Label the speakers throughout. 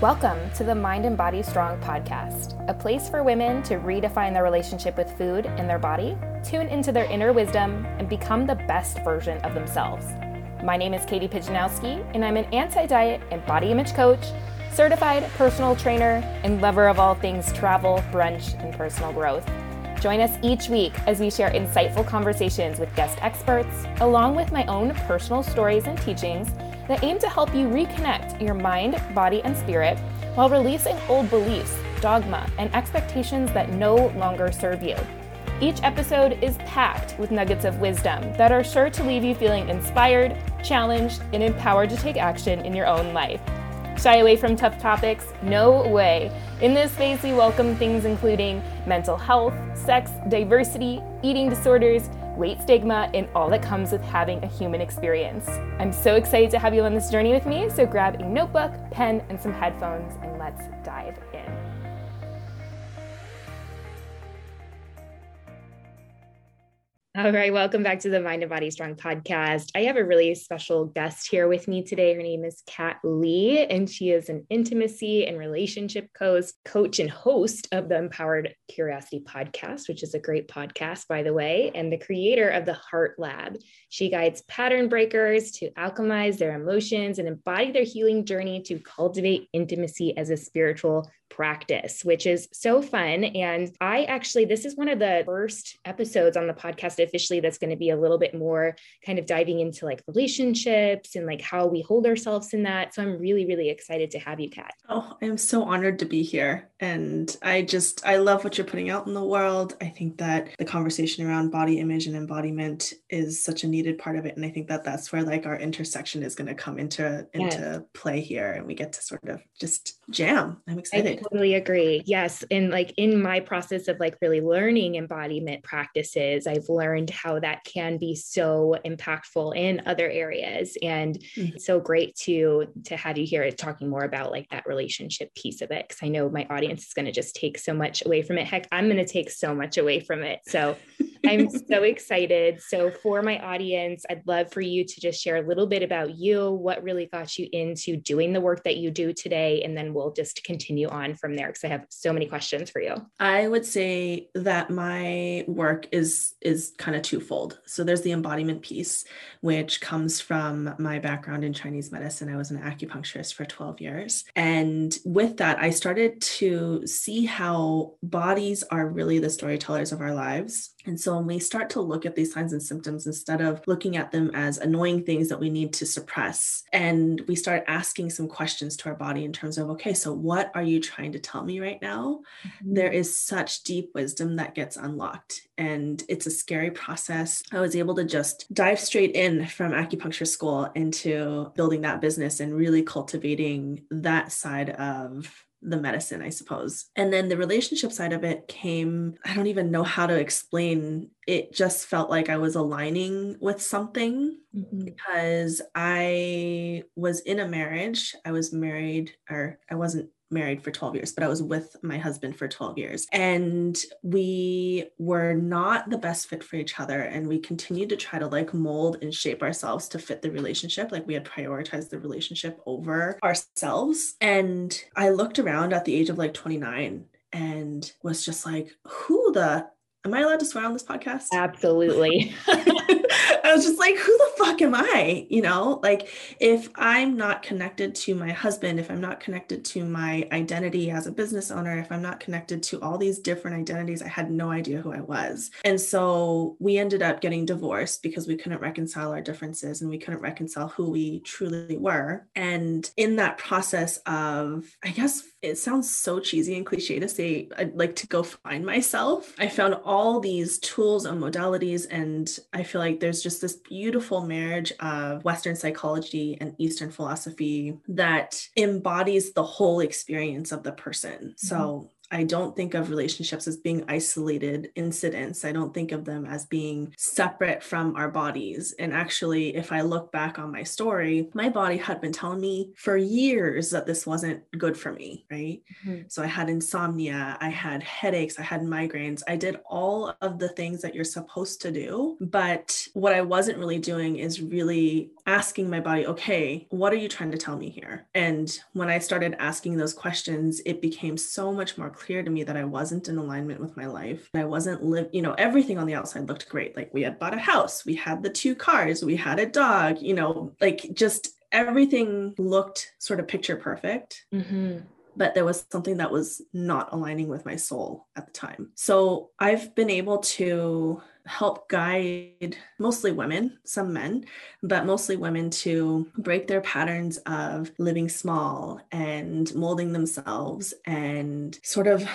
Speaker 1: Welcome to the Mind and Body Strong podcast, a place for women to redefine their relationship with food and their body, tune into their inner wisdom, and become the best version of themselves. My name is Katie Pijanowski, and I'm an anti diet and body image coach, certified personal trainer, and lover of all things travel, brunch, and personal growth. Join us each week as we share insightful conversations with guest experts, along with my own personal stories and teachings that aim to help you reconnect your mind, body, and spirit while releasing old beliefs, dogma, and expectations that no longer serve you. Each episode is packed with nuggets of wisdom that are sure to leave you feeling inspired, challenged, and empowered to take action in your own life. Shy away from tough topics? No way. In this space, we welcome things including mental health, sex, diversity, eating disorders, weight stigma, and all that comes with having a human experience. I'm so excited to have you on this journey with me, so grab a notebook, pen, and some headphones, and let's dive in. All right, welcome back to the Mind and Body Strong podcast. I have a really special guest here with me today. Her name is Kat Lee, and she is an intimacy and relationship coach, coach and host of the Empowered Curiosity podcast, which is a great podcast, by the way, and the creator of the Heart Lab. She guides pattern breakers to alchemize their emotions and embody their healing journey to cultivate intimacy as a spiritual practice, which is so fun. And I actually, this is one of the first episodes on the podcast officially that's going to be a little bit more kind of diving into like relationships and like how we hold ourselves in that. So I'm really, really excited to have you, Kat.
Speaker 2: Oh, I'm so honored to be here. And I just, I love what you're putting out in the world. I think that the conversation around body image and embodiment is such a needed part of it. And I think that that's where like our intersection is going to come into, into yes. play here. And we get to sort of just jam. I'm excited.
Speaker 1: Totally agree. Yes. And like in my process of like really learning embodiment practices, I've learned how that can be so impactful in other areas. And mm-hmm. so great to to have you here talking more about like that relationship piece of it. Cause I know my audience is going to just take so much away from it. Heck, I'm going to take so much away from it. So I'm so excited. So for my audience, I'd love for you to just share a little bit about you, what really got you into doing the work that you do today, and then we'll just continue on from there because I have so many questions for you.
Speaker 2: I would say that my work is is kind of twofold. So there's the embodiment piece, which comes from my background in Chinese medicine. I was an acupuncturist for 12 years. And with that, I started to see how bodies are really the storytellers of our lives. And so when we start to look at these signs and symptoms, instead of looking at them as annoying things that we need to suppress, and we start asking some questions to our body in terms of, okay, so what are you trying to tell me right now? Mm-hmm. There is such deep wisdom that gets unlocked. And it's a scary process. I was able to just dive straight in from acupuncture school into building that business and really cultivating that side of the medicine, I suppose. And then the relationship side of it came, I don't even know how to explain. It just felt like I was aligning with something mm-hmm. because I was in a marriage. I was married, or I wasn't married for 12 years, but I was with my husband for 12 years. And we were not the best fit for each other. And we continued to try to like mold and shape ourselves to fit the relationship. Like we had prioritized the relationship over ourselves. And I looked around at the age of like 29 and was just like, who the am I allowed to swear on this podcast?
Speaker 1: Absolutely.
Speaker 2: I was just like, who the fuck am I? You know, like if I'm not connected to my husband, if I'm not connected to my identity as a business owner, if I'm not connected to all these different identities, I had no idea who I was. And so we ended up getting divorced because we couldn't reconcile our differences and we couldn't reconcile who we truly were. And in that process of, I guess, it sounds so cheesy and cliche to say I'd like to go find myself. I found all these tools and modalities, and I feel like there's just this beautiful marriage of Western psychology and Eastern philosophy that embodies the whole experience of the person. Mm-hmm. So I don't think of relationships as being isolated incidents. I don't think of them as being separate from our bodies. And actually, if I look back on my story, my body had been telling me for years that this wasn't good for me, right? Mm-hmm. So I had insomnia, I had headaches, I had migraines. I did all of the things that you're supposed to do. But what I wasn't really doing is really asking my body, okay, what are you trying to tell me here? And when I started asking those questions, it became so much more clear to me that I wasn't in alignment with my life. I wasn't live, you know, everything on the outside looked great. Like we had bought a house, we had the two cars, we had a dog, you know, like just everything looked sort of picture perfect. Mm-hmm but there was something that was not aligning with my soul at the time. So I've been able to help guide mostly women, some men, but mostly women to break their patterns of living small and molding themselves and sort of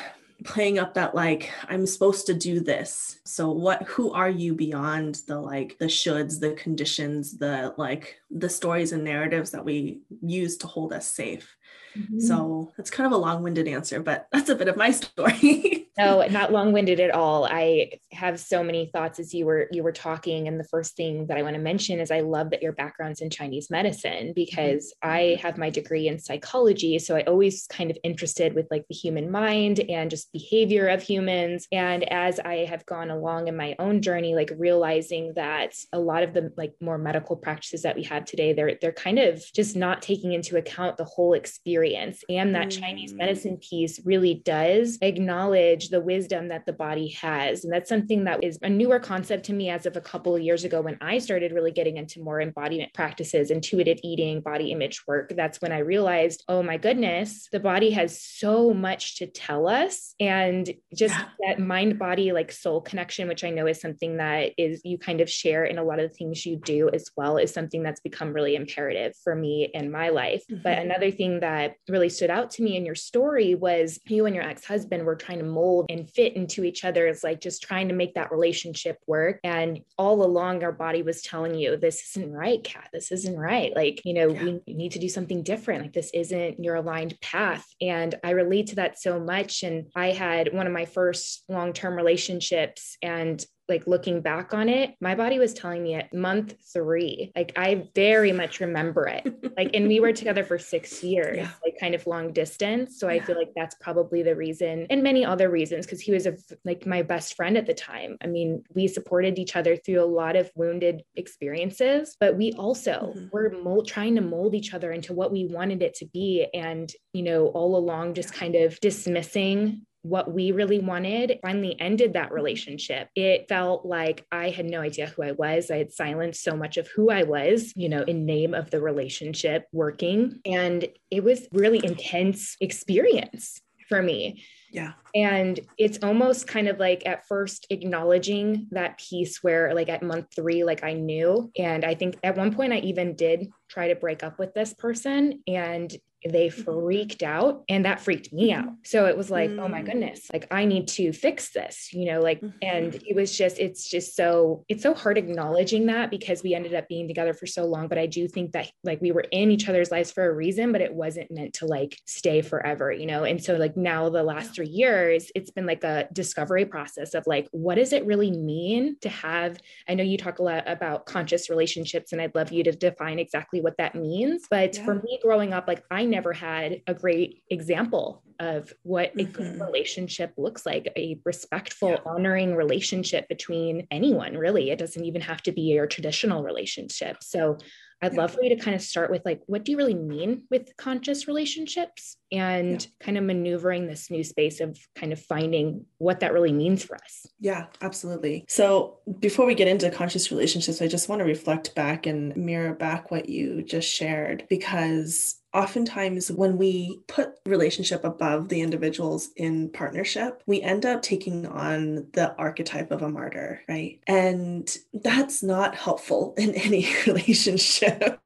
Speaker 2: playing up that like i'm supposed to do this. So what who are you beyond the like the shoulds the conditions the like the stories and narratives that we use to hold us safe Mm-hmm. So that's kind of a long winded answer, but that's a bit of my story.
Speaker 1: no, not long winded at all. I have so many thoughts as you were you were talking, and the first thing that I want to mention is I love that your background's in Chinese medicine because mm-hmm. I have my degree in psychology, so I always kind of interested with like the human mind and just behavior of humans. And as I have gone along in my own journey, like realizing that a lot of the like more medical practices that we have today, they're they're kind of just not taking into account the whole experience experience. And that mm. Chinese medicine piece really does acknowledge the wisdom that the body has. And that's something that is a newer concept to me as of a couple of years ago when I started really getting into more embodiment practices, intuitive eating, body image work. That's when I realized, oh my goodness, the body has so much to tell us. And just yeah. that mind body, like soul connection, which I know is something that is you kind of share in a lot of the things you do as well, is something that's become really imperative for me in my life. Mm-hmm. But another thing that really stood out to me in your story was you and your ex-husband were trying to mold and fit into each other it's like just trying to make that relationship work. And all along our body was telling you this isn't right Kat this isn't right. Like you know yeah. we need to do something different. Like this isn't your aligned path. And i relate to that so much. And i had one of my first long-term relationships and like looking back on it, my body was telling me at month three, like I very much remember it. like, and we were together for six years, yeah. like kind of long distance. So yeah. I feel like that's probably the reason and many other reasons because he was a, like my best friend at the time. I mean, we supported each other through a lot of wounded experiences, but we also mm-hmm. were mold, trying to mold each other into what we wanted it to be. And, you know, all along just kind of dismissing what we really wanted finally ended that relationship it felt like i had no idea who i was i had silenced so much of who i was you know in name of the relationship working and it was really intense experience for me
Speaker 2: yeah.
Speaker 1: And it's almost kind of like at first acknowledging that piece where, like, at month three, like I knew. And I think at one point I even did try to break up with this person. And they freaked out and that freaked me out mm-hmm. so it was like mm. oh my mm. goodness like i need to fix this you know like mm-hmm. and it was just it's just so it's so hard acknowledging that because we ended up being together for so long but i do think that like we were in each other's lives for a reason but it wasn't meant to like stay forever you know and so like now the last 3 years it's been like a discovery process of like what does it really mean to have i know you talk a lot about conscious relationships and i'd love you to define exactly what that means but yeah. for me growing up like i never had a great example of what a good mm-hmm. relationship looks like a respectful, yeah. honoring relationship between anyone, really. It doesn't even have to be your traditional relationship. So I'd love for you to kind of start with like, what do you really mean with conscious relationships and yeah. kind of maneuvering this new space of kind of finding what that really means for us?
Speaker 2: Yeah, absolutely. So before we get into conscious relationships, I just want to reflect back and mirror back what you just shared because oftentimes when we put relationship above the individuals in partnership we end up taking on the archetype of a martyr right? And that's not helpful in any relationship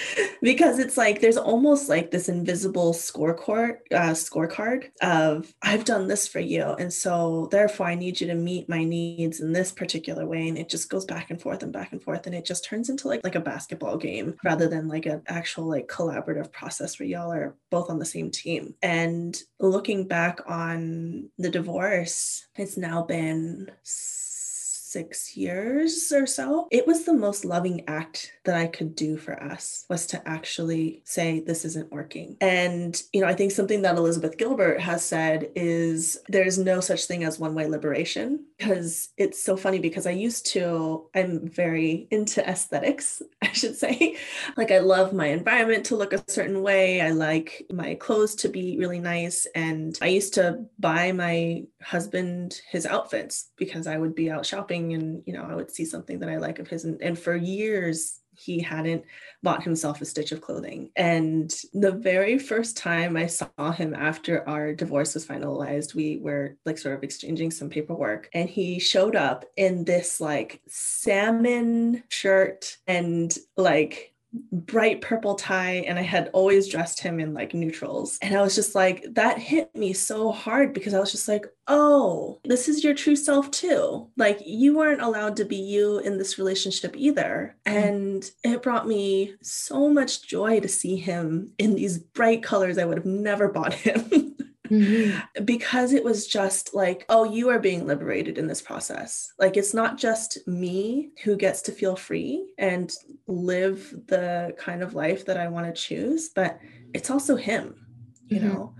Speaker 2: because it's like there's almost like this invisible scorecard uh, scorecard of I've done this for you, and so therefore I need you to meet my needs in this particular way, and it just goes back and forth and back and forth, and it just turns into like like a basketball game rather than like an actual like collaborative process where y'all are both on the same team. And looking back on the divorce, it's now been six years or so, it was the most loving act that I could do for us was to actually say, this isn't working. And, you know, I think something that Elizabeth Gilbert has said is there's no such thing as one way liberation because it's so funny because I used to, I'm very into aesthetics, I should say. like, I love my environment to look a certain way. I like my clothes to be really nice. And I used to buy my husband his outfits because I would be out shopping and you know I would see something that I like of his. And, and for years he hadn't bought himself a stitch of clothing. And the very first time I saw him after our divorce was finalized we were like sort of exchanging some paperwork. And he showed up in this like salmon shirt and like bright purple tie and I had always dressed him in like neutrals. And I was just like, that hit me so hard because I was just like, oh, this is your true self too. Like you weren't allowed to be you in this relationship either. Mm-hmm. And it brought me so much joy to see him in these bright colors I would have never bought him. mm-hmm. because it was just like, oh, you are being liberated in this process. Like it's not just me who gets to feel free and live the kind of life that I want to choose, but it's also him, you mm-hmm. know?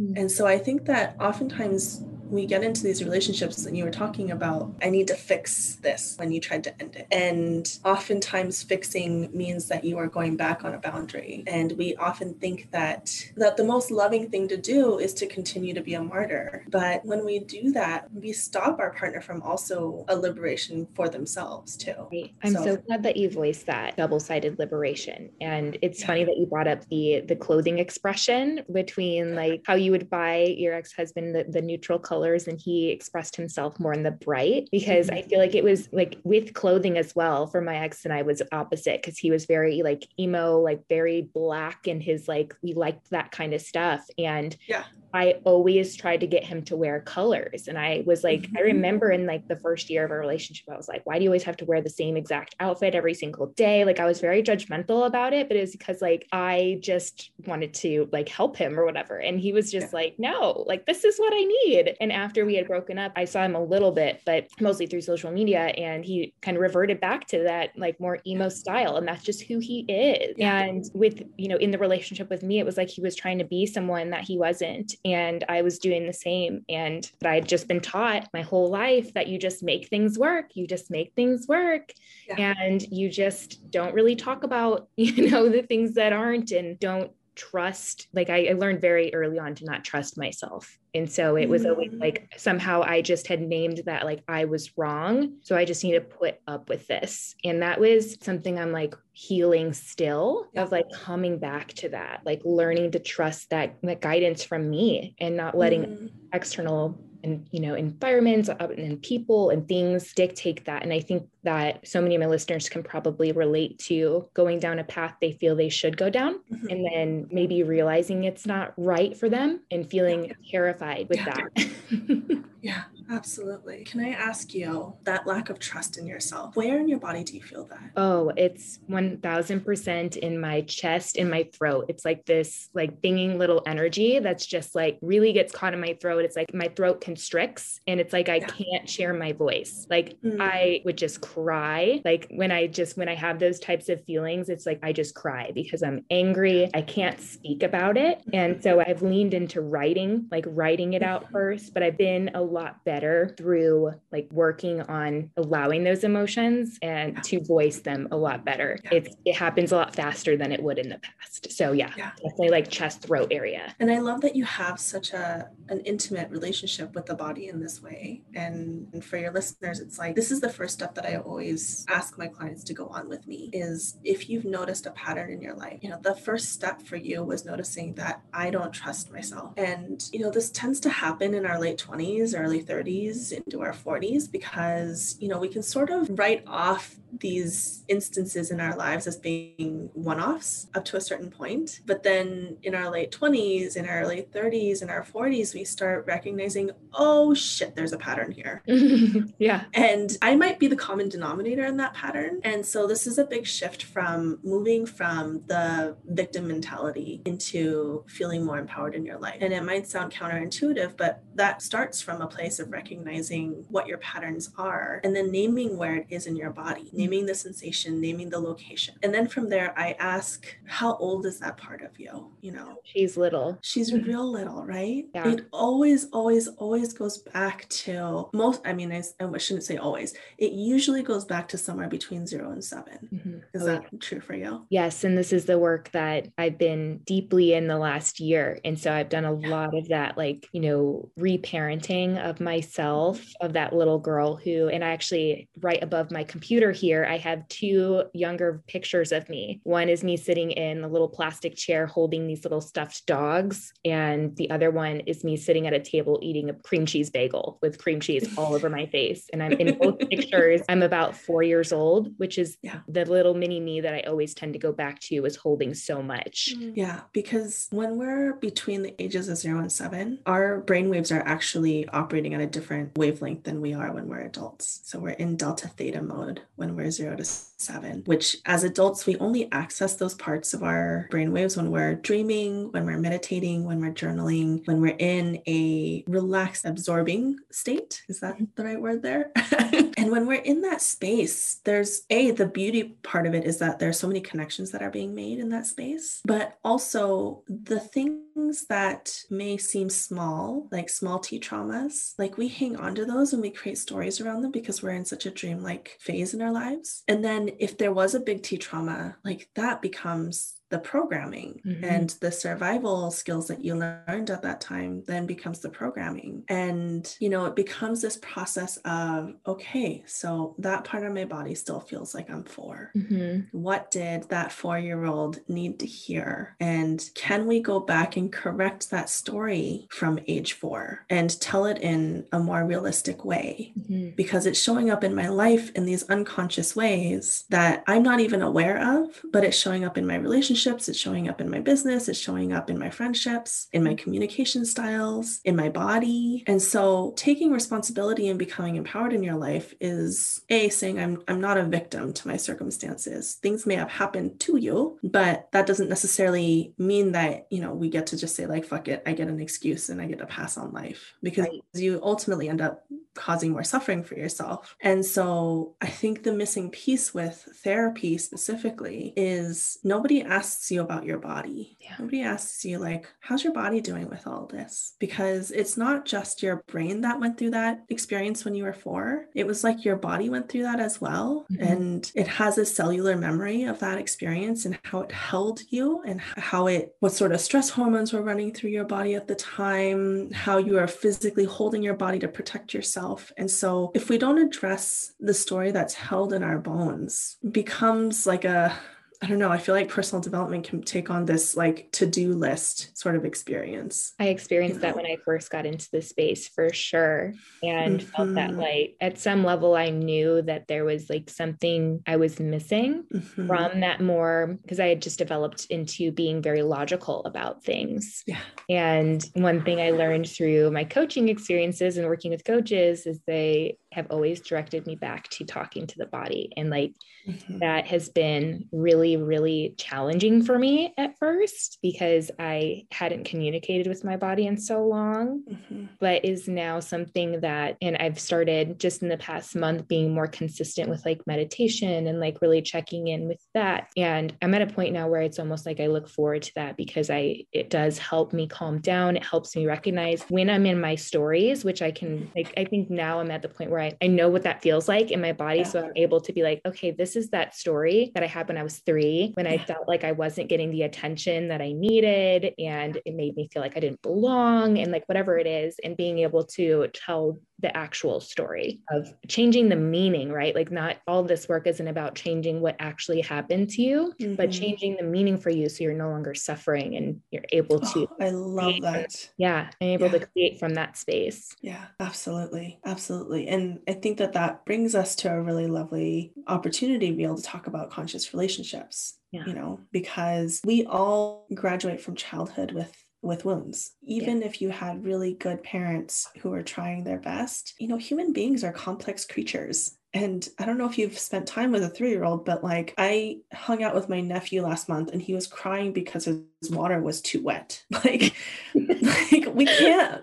Speaker 2: Mm-hmm. And so I think that oftentimes we get into these relationships and you were talking about i need to fix this when you tried to end it. And oftentimes fixing means that you are going back on a boundary. And we often think that that the most loving thing to do is to continue to be a martyr. But when we do that we stop our partner from also a liberation for themselves too.
Speaker 1: Right. i'm so, so, glad that you voiced that double-sided liberation. And it's yeah. funny that you brought up the the clothing expression between like how you would buy your ex-husband the, the neutral color colors and he expressed himself more in the bright because mm-hmm. I feel like it was like with clothing as well for my ex and I was opposite because he was very like emo, like very black and his like we liked that kind of stuff. And
Speaker 2: yeah.
Speaker 1: I always tried to get him to wear colors. And I was like, mm-hmm. I remember in like the first year of our relationship, I was like, why do you always have to wear the same exact outfit every single day? Like I was very judgmental about it, but it was because like I just wanted to like help him or whatever. And he was just yeah. like, no, like this is what I need. And after we had broken up, I saw him a little bit, but mostly through social media. And he kind of reverted back to that like more emo style. And that's just who he is. Yeah. And with, you know, in the relationship with me, it was like he was trying to be someone that he wasn't and I was doing the same. And I had just been taught my whole life that you just make things work. You just make things work. Yeah. And you just don't really talk about, you know, the things that aren't and don't trust like I, I, learned very early on to not trust myself and so it was always mm. like somehow i just had named that like i was wrong so i just need to put up with this and that was something i'm like healing still of like coming back to that like learning to trust that that guidance from me and not letting mm. external and you know environments uh, and people and things dictate that and i think that so many of my listeners can probably relate to going down a path they feel they should go down mm-hmm. and then maybe realizing it's not right for them and feeling yeah. terrified with yeah.
Speaker 2: that yeah Absolutely. Can I ask you that lack of trust in yourself? Where in your body do you feel that?
Speaker 1: Oh, it's 1000% in my chest, in my throat. It's like this like binging little energy that's just like really gets caught in my throat. It's like my throat constricts and it's like I yeah. can't share my voice. Like mm. I would just cry. Like when I just when I have those types of feelings, it's like I just cry because I'm angry. I can't speak about it. And so I've leaned into writing, like writing it out mm-hmm. first, but I've been a lot better better through like working on allowing those emotions and to voice them a lot better. Yeah. It's it happens a lot faster than it would in the past. So yeah, yeah, definitely like chest throat area.
Speaker 2: And I love that you have such a an intimate relationship with the body in this way. And, and for your listeners, it's like this is the first step that I always ask my clients to go on with me is if you've noticed a pattern in your life, you know, the first step for you was noticing that I don't trust myself. And you know, this tends to happen in our late 20s, early 30s 30s into our 40s because, you know, we can sort of write off these instances in our lives as being one offs up to a certain point. But then in our late 20s, in our late 30s, in our 40s, we start recognizing, oh shit, there's a pattern here.
Speaker 1: yeah.
Speaker 2: And I might be the common denominator in that pattern. And so this is a big shift from moving from the victim mentality into feeling more empowered in your life. And it might sound counterintuitive, but that starts from a place of recognizing what your patterns are and then naming where it is in your body naming the sensation, naming the location. And then from there, I ask, how old is that part of you? You know,
Speaker 1: she's little.
Speaker 2: She's mm-hmm. real little, right? Yeah. It always, always, always goes back to most, I mean, I, I shouldn't say always, it usually goes back to somewhere between zero and 7 mm-hmm. Is oh, that yeah. true for you?
Speaker 1: Yes. And this is the work that I've been deeply in the last year. And so I've done a yeah. lot of that, like, you know, reparenting of myself, of that little girl who, and I actually, right above my computer here, here, I have two younger pictures of me. One is me sitting in a little plastic chair holding these little stuffed dogs, and the other one is me sitting at a table eating a cream cheese bagel with cream cheese all over my face. And I'm in both pictures, I'm about four years old, which is yeah. the little mini me that I always tend to go back to is holding so much.
Speaker 2: Mm. Yeah, because when we're between the ages of zero and seven, our brain waves are actually operating at a different wavelength than we are when we're adults. So we're in delta theta mode when we're zero to seven, which as adults, we only access those parts of our brainwaves when we're dreaming, when we're meditating, when we're journaling, when we're in a relaxed, absorbing state. Is that mm-hmm. the right word there? and when we're in that space, there's a, the beauty part of it is that there's so many connections that are being made in that space, but also the things that may seem small, like small t traumas, like we hang on to those and we create stories around them because we're in such a dreamlike phase in our lives. And then if there was a big T trauma, like that becomes the programming mm-hmm. and the survival skills that you learned at that time then becomes the programming and you know it becomes this process of okay so that part of my body still feels like i'm 4 mm-hmm. what did that four year old need to hear and can we go back and correct that story from age four and tell it in a more realistic way mm-hmm. because it's showing up in my life in these unconscious ways that i'm not even aware of but it's showing up in my relationship relationships, it's showing up in my business, it's showing up in my friendships, in my communication styles, in my body. And so taking responsibility and becoming empowered in your life is a saying I'm I'm not a victim to my circumstances. Things may have happened to you, but that doesn't necessarily mean that, you know, we get to just say like fuck it, I get an excuse and I get to pass on life because right. you ultimately end up causing more suffering for yourself. And so I think the missing piece with therapy specifically is nobody asks you about your body. Yeah. Nobody asks you, like, how's your body doing with all this? Because it's not just your brain that went through that experience when you were four, it was like your body went through that as well. Mm-hmm. And it has a cellular memory of that experience and how it held you and how it, what sort of stress hormones were running through your body at the time, how you are physically holding your body to protect yourself yourself. And so if we don't address the story that's held in our bones, becomes like a I don't know. I feel like personal development can take on this like to do list sort of experience.
Speaker 1: I experienced you know? that when I first got into the space for sure. And mm-hmm. felt that mm-hmm. like at some level, I knew that there was like something I was missing mm-hmm. from that more because I had just developed into being very logical about things.
Speaker 2: Yeah.
Speaker 1: And one thing I learned through my coaching experiences and working with coaches is they have always directed me back to talking to the body. And like mm-hmm. that has been really, really challenging for me at first because I hadn't communicated with my body in so long, mm-hmm. but is now something that, and I've started just in the past month being more consistent with like meditation and like really checking in with that. And I'm at a point now where it's almost like I look forward to that because I, it does help me calm down. It helps me recognize when I'm in my stories, which I can, like, I think now I'm at the point where I, I know what that feels like in my body. Yeah. So I'm able to be like, okay, this is that story that I had when I was three, when yeah. I felt like I wasn't getting the attention that I needed. And it made me feel like I didn't belong and like whatever it is. And being able to tell the actual story of changing the meaning, right? Like, not all this work isn't about changing what actually happened to you, mm-hmm. but changing the meaning for you so you're no longer suffering and you're able to.
Speaker 2: Oh, I love that.
Speaker 1: Yeah, and able yeah. to create from that space.
Speaker 2: Yeah, absolutely. Absolutely. And I think that that brings us to a really lovely opportunity to be able to talk about conscious relationships. Yeah. You know, because we all graduate from childhood with with wounds. Even yeah. if you had really good parents who were trying their best, you know, human beings are complex creatures. And I don't know if you've spent time with a three year old, but like I hung out with my nephew last month and he was crying because his water was too wet. Like, like we can't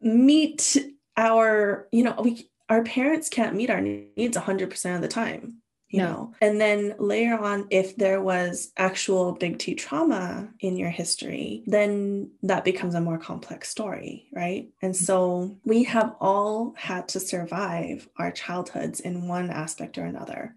Speaker 2: meet our, you know, we our parents can't meet our needs 100% of the time you no. know and then later on if there was actual big t trauma in your history then that becomes a more complex story right and mm-hmm. so we have all had to survive our childhoods in one aspect or another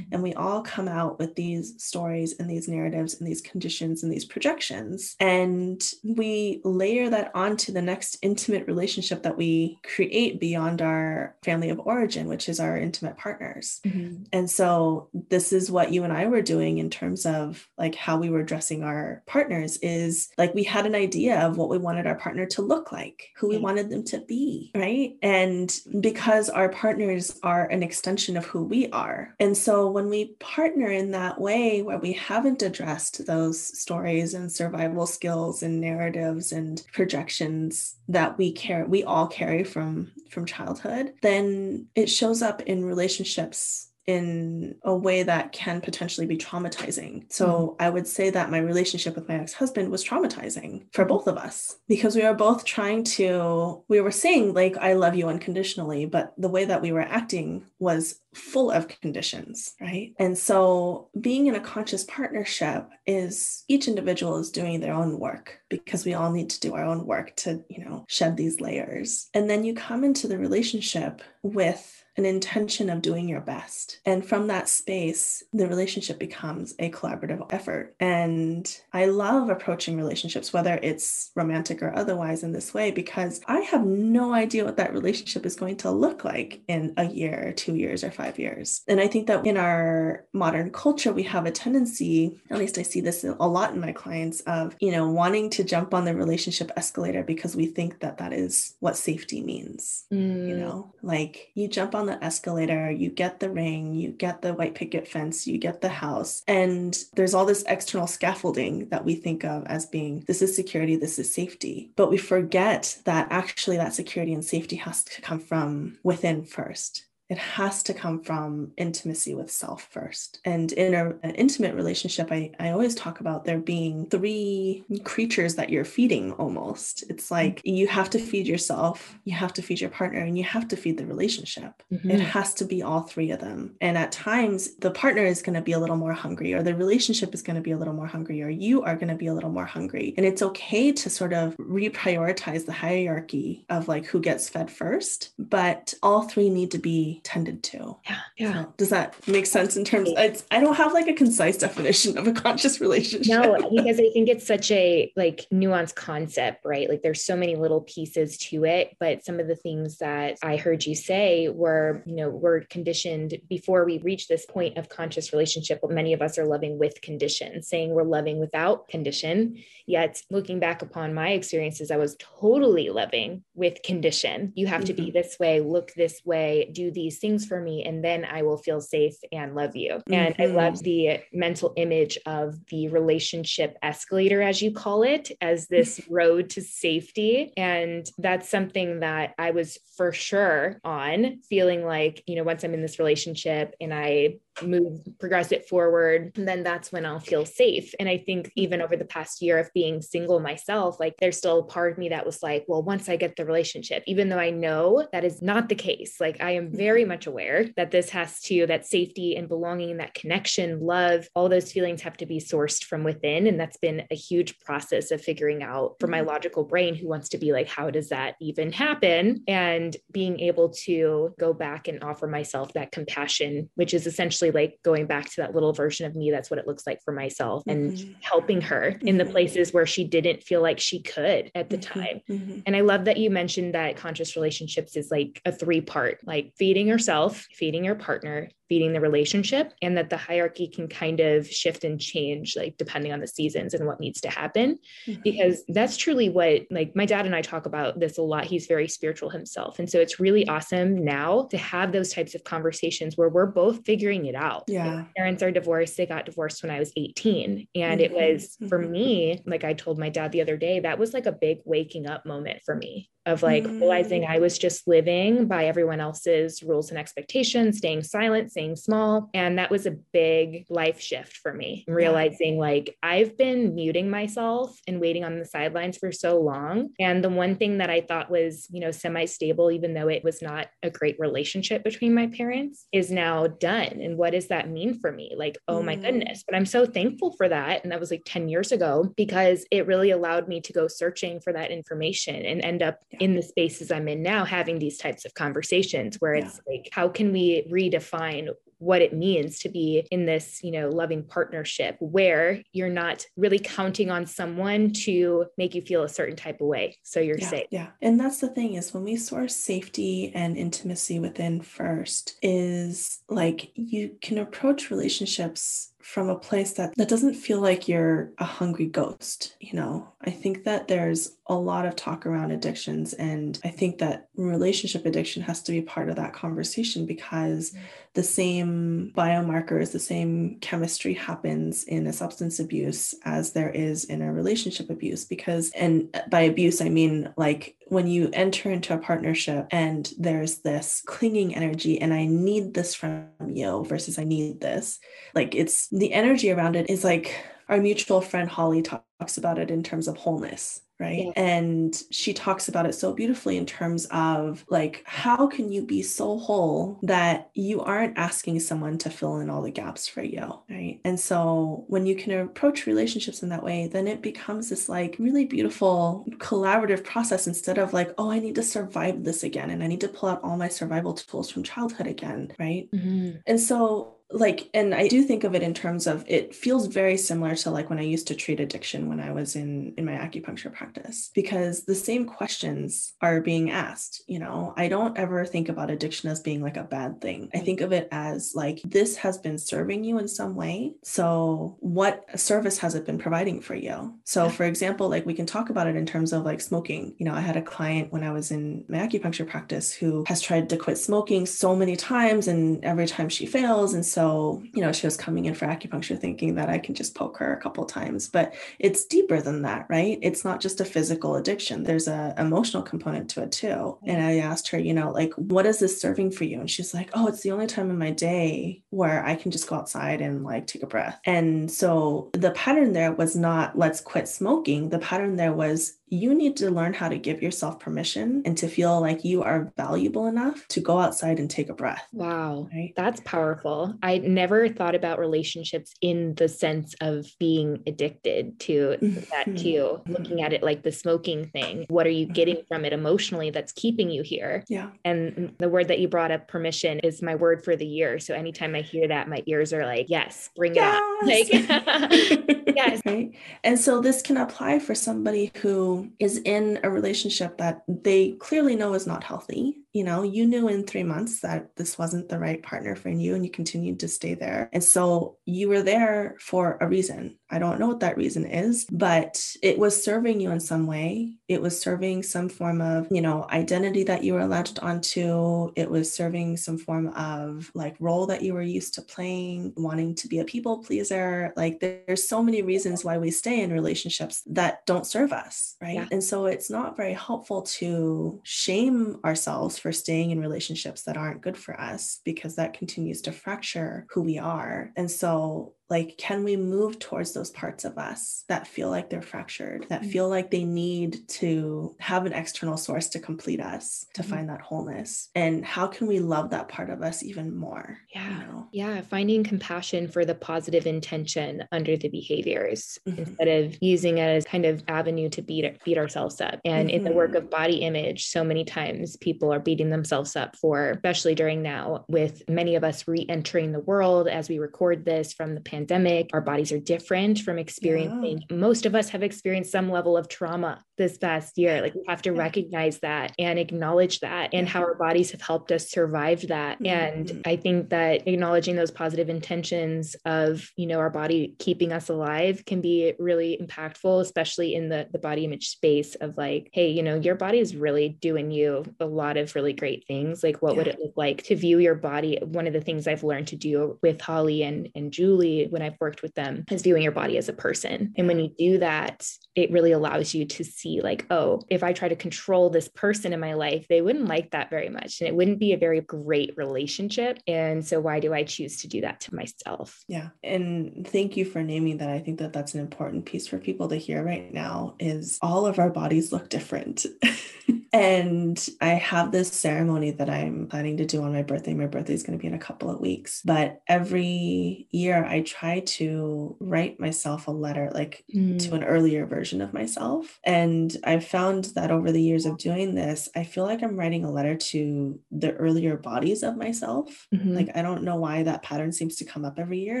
Speaker 2: and we all come out with these stories and these narratives and these conditions and these projections. And we layer that onto the next intimate relationship that we create beyond our family of origin, which is our intimate partners. Mm-hmm. And so this is what you and I were doing in terms of like how we were dressing our partners is like we had an idea of what we wanted our partner to look like, who we wanted them to be, right? And because our partners are an extension of who we are. And so when we partner in that way, where we haven't addressed those stories and survival skills and narratives and projections that we care, we all carry from from childhood, then it shows up in relationships in a way that can potentially be traumatizing. So mm-hmm. I would say that my relationship with my ex-husband was traumatizing for both of us because we were both trying to we were saying like I love you unconditionally, but the way that we were acting was full of conditions, right? And so being in a conscious partnership is each individual is doing their own work because we all need to do our own work to, you know, shed these layers. And then you come into the relationship with an intention of doing your best. And from that space, the relationship becomes a collaborative effort. And I love approaching relationships, whether it's romantic or otherwise, in this way, because I have no idea what that relationship is going to look like in a year, or two years, or five years. And I think that in our modern culture, we have a tendency, at least I see this a lot in my clients, of, you know, wanting to jump on the relationship escalator because we think that that is what safety means. Mm. You know, like you jump on the escalator, you get the ring, you get the white picket fence, you get the house. And there's all this external scaffolding that we think of as being this is security, this is safety. But we forget that actually that security and safety has to come from within first it has to come from intimacy with self first. And in a, an intimate relationship, I, I always talk about there being three creatures that you're feeding almost. It's like you have to feed yourself, you have to feed your partner, and you have to feed the relationship. Mm-hmm. It has to be all three of them. And at times, the partner is going to be a little more hungry, or the relationship is going to be a little more hungry, or you are going to be a little more hungry. And it's okay to sort of reprioritize the hierarchy of like who gets fed first, but all three need to be tended to.
Speaker 1: Yeah. Yeah. So
Speaker 2: does that make sense in terms it's I don't have like a concise definition of a conscious relationship.
Speaker 1: No, because I think it's such a like nuanced concept, right? Like there's so many little pieces to it, but some of the things that I heard you say were, you know, we're conditioned before we reach this point of conscious relationship. Many of us are loving with condition, saying we're loving without condition. Yet looking back upon my experiences, I was totally loving with condition. You have mm-hmm. to be mm-hmm. this way, look this way, do the these things for me and then I will feel safe and love you. And mm-hmm. I love the mental image of the relationship escalator, as you call it, as this road to safety. And that's something that I was for sure on, feeling like, you know, once I'm in this relationship and I move progress it forward And then that's when i'll feel safe and i think even over the past year of being single myself like there's still a part of me that was like well once i get the relationship even though i know that is not the case like i am very mm-hmm. much aware that this has to that safety and belonging that connection love all those feelings have to be sourced from within and that's been a huge process of figuring out for my mm-hmm. logical brain who wants to be like how does that even happen and being able to go back and offer myself that compassion which is essentially actually like going back to that little version of me. That's what it looks like for myself and mm-hmm. helping her mm-hmm. in the mm-hmm. places where she didn't feel like she could at the mm-hmm. time. Mm-hmm. And I love that you mentioned that conscious relationships is like a three part, like feeding yourself, feeding your partner, feeding the relationship and that the hierarchy can kind of shift and change like depending on the seasons and what needs to happen. Mm-hmm. because that's truly what like my dad and I talk about this a lot. He's very spiritual himself. And so it's really awesome now to have those types of conversations where we're both figuring it out.
Speaker 2: Yeah.
Speaker 1: my parents are divorced. They got divorced when I was 18 and mm-hmm. it was for mm-hmm. me like I told my dad the other day that was like a big waking up moment for me of like mm. realizing I was just living by everyone else's rules and expectations, staying silent, staying small. And that was a big life shift for me, realizing like I've been muting myself and waiting on the sidelines for so long. And the one thing that I thought was, you know, semi stable, even though it was not a great relationship between my parents, is now done. And what does that mean for me? Like, oh mm. my goodness. But I'm so thankful for that. And that was like 10 years ago because it really allowed me to go searching for that information and end up in the spaces I'm in now having these types of conversations where it's yeah. like, how can we redefine what it means to be in this, you know, loving partnership where you're not really counting on someone to make you feel a certain type of way. So you're
Speaker 2: yeah,
Speaker 1: safe.
Speaker 2: Yeah. And that's the thing is when we source safety and intimacy within first is like you can approach relationships from a place that that doesn't feel like you're a hungry ghost you know i think that there's a lot of talk around addictions and i think that relationship addiction has to be part of that conversation because mm-hmm. the same biomarkers the same chemistry happens in a substance abuse as there is in a relationship abuse because and by abuse i mean like when you enter into a partnership and there's this clinging energy and i need this from you versus i need this like it's the energy around it is like our mutual friend holly talks about it in terms of wholeness right yeah. and she talks about it so beautifully in terms of like how can you be so whole that you aren't asking someone to fill in all the gaps for you right and so when you can approach relationships in that way then it becomes this like really beautiful collaborative process instead of like oh i need to survive this again and i need to pull out all my survival tools from childhood again right mm-hmm. and so like and i do think of it in terms of it feels very similar to like when i used to treat addiction when i was in in my acupuncture practice because the same questions are being asked you know? I don't ever think about addiction as being like a bad thing. I think of it as like this has been serving you in some way so what service has it been providing for you? So for example like we can talk about it in terms of like smoking. You know i had a client when i was in my acupuncture practice who has tried to quit smoking so many times and every time she fails and so, you know, she was coming in for acupuncture thinking that I can just poke her a couple times, but it's deeper than that, right? It's not just a physical addiction. There's a emotional component to it too. And I asked her, you know, like, what is this serving for you? And she's like, oh, it's the only time in my day where I can just go outside and like take a breath. And so the pattern there was not let's quit smoking. The pattern there was you need to learn how to give yourself permission and to feel like you are valuable enough to go outside and take a breath.
Speaker 1: Wow. Right? That's powerful. I never thought about relationships in the sense of being addicted to that mm-hmm. too. Looking at it like the smoking thing. What are you mm-hmm. getting from it emotionally that's keeping you here?
Speaker 2: Yeah.
Speaker 1: And the word that you brought up, permission, is my word for the year. So anytime I hear that, my ears are like, yes, bring yes. it on.
Speaker 2: Like yes. Right. And so this can apply for somebody who is in a relationship that they clearly know is not healthy you know, you knew in three months that this wasn't the right partner for you and you continued to stay there. And so you were there for a reason. I don't know what that reason is, but it was serving you in some way. It was serving some form of, you know, identity that you were latched onto. It was serving some form of like role that you were used to playing, wanting to be a people pleaser. Like there's so many reasons why we stay in relationships that don't serve us, right? Yeah. And so it's not very helpful to shame ourselves for staying in relationships that aren't good for us because that continues to fracture who we are. And so like can we move towards those parts of us that feel like they're fractured that
Speaker 1: Mm.
Speaker 2: feel like they need to have an external source to complete us to
Speaker 1: Mhm.
Speaker 2: find that wholeness and how can we love that part of us even more you
Speaker 1: Yeah.
Speaker 2: know?
Speaker 1: Yeah, finding compassion for the positive intention under the behaviors
Speaker 2: Mhm.
Speaker 1: instead of using it as kind of avenue to beat beat ourselves up. And in the work
Speaker 2: Mhm.
Speaker 1: of body image, so many times people are beating themselves up for, especially during now, with many of us re-entering the world as we record this from the pandemic. Our bodies are different from experiencing. Most of us have experienced some level of trauma this past year. Like we have to
Speaker 2: Yeah.
Speaker 1: recognize that and acknowledge that and
Speaker 2: Yeah.
Speaker 1: how our bodies have helped us survive that. And
Speaker 2: Mhm.
Speaker 1: I think that acknowledging those positive intentions of, you know, our body keeping us alive can be really impactful, especially in the, the body image space of like, hey, you know, your body is really doing you a lot of really great things. Like what would it look like to view your body? One of the things I've learned to do with Holly and, and Julie when I've worked with them is viewing your body as a person. And when you do that, it really allows you to see like, oh, if I try to control this person in my life, they wouldn't like that very much. And it wouldn't be a very great relationship. And so why do I choose to do that to myself?
Speaker 2: Yeah. And thank you for naming that. I think that that's an important piece for people to hear right now is all of our bodies look different. and I have this ceremony that I'm planning to do on my birthday. My birthday is going to be in a couple of weeks. But every year I try to write myself a letter, like to an earlier version of myself. And I've found that over the years of doing this, I feel like I'm writing a letter to the earlier bodies of myself.
Speaker 1: Mhm.
Speaker 2: Like, I don't know why that pattern seems to come up every year.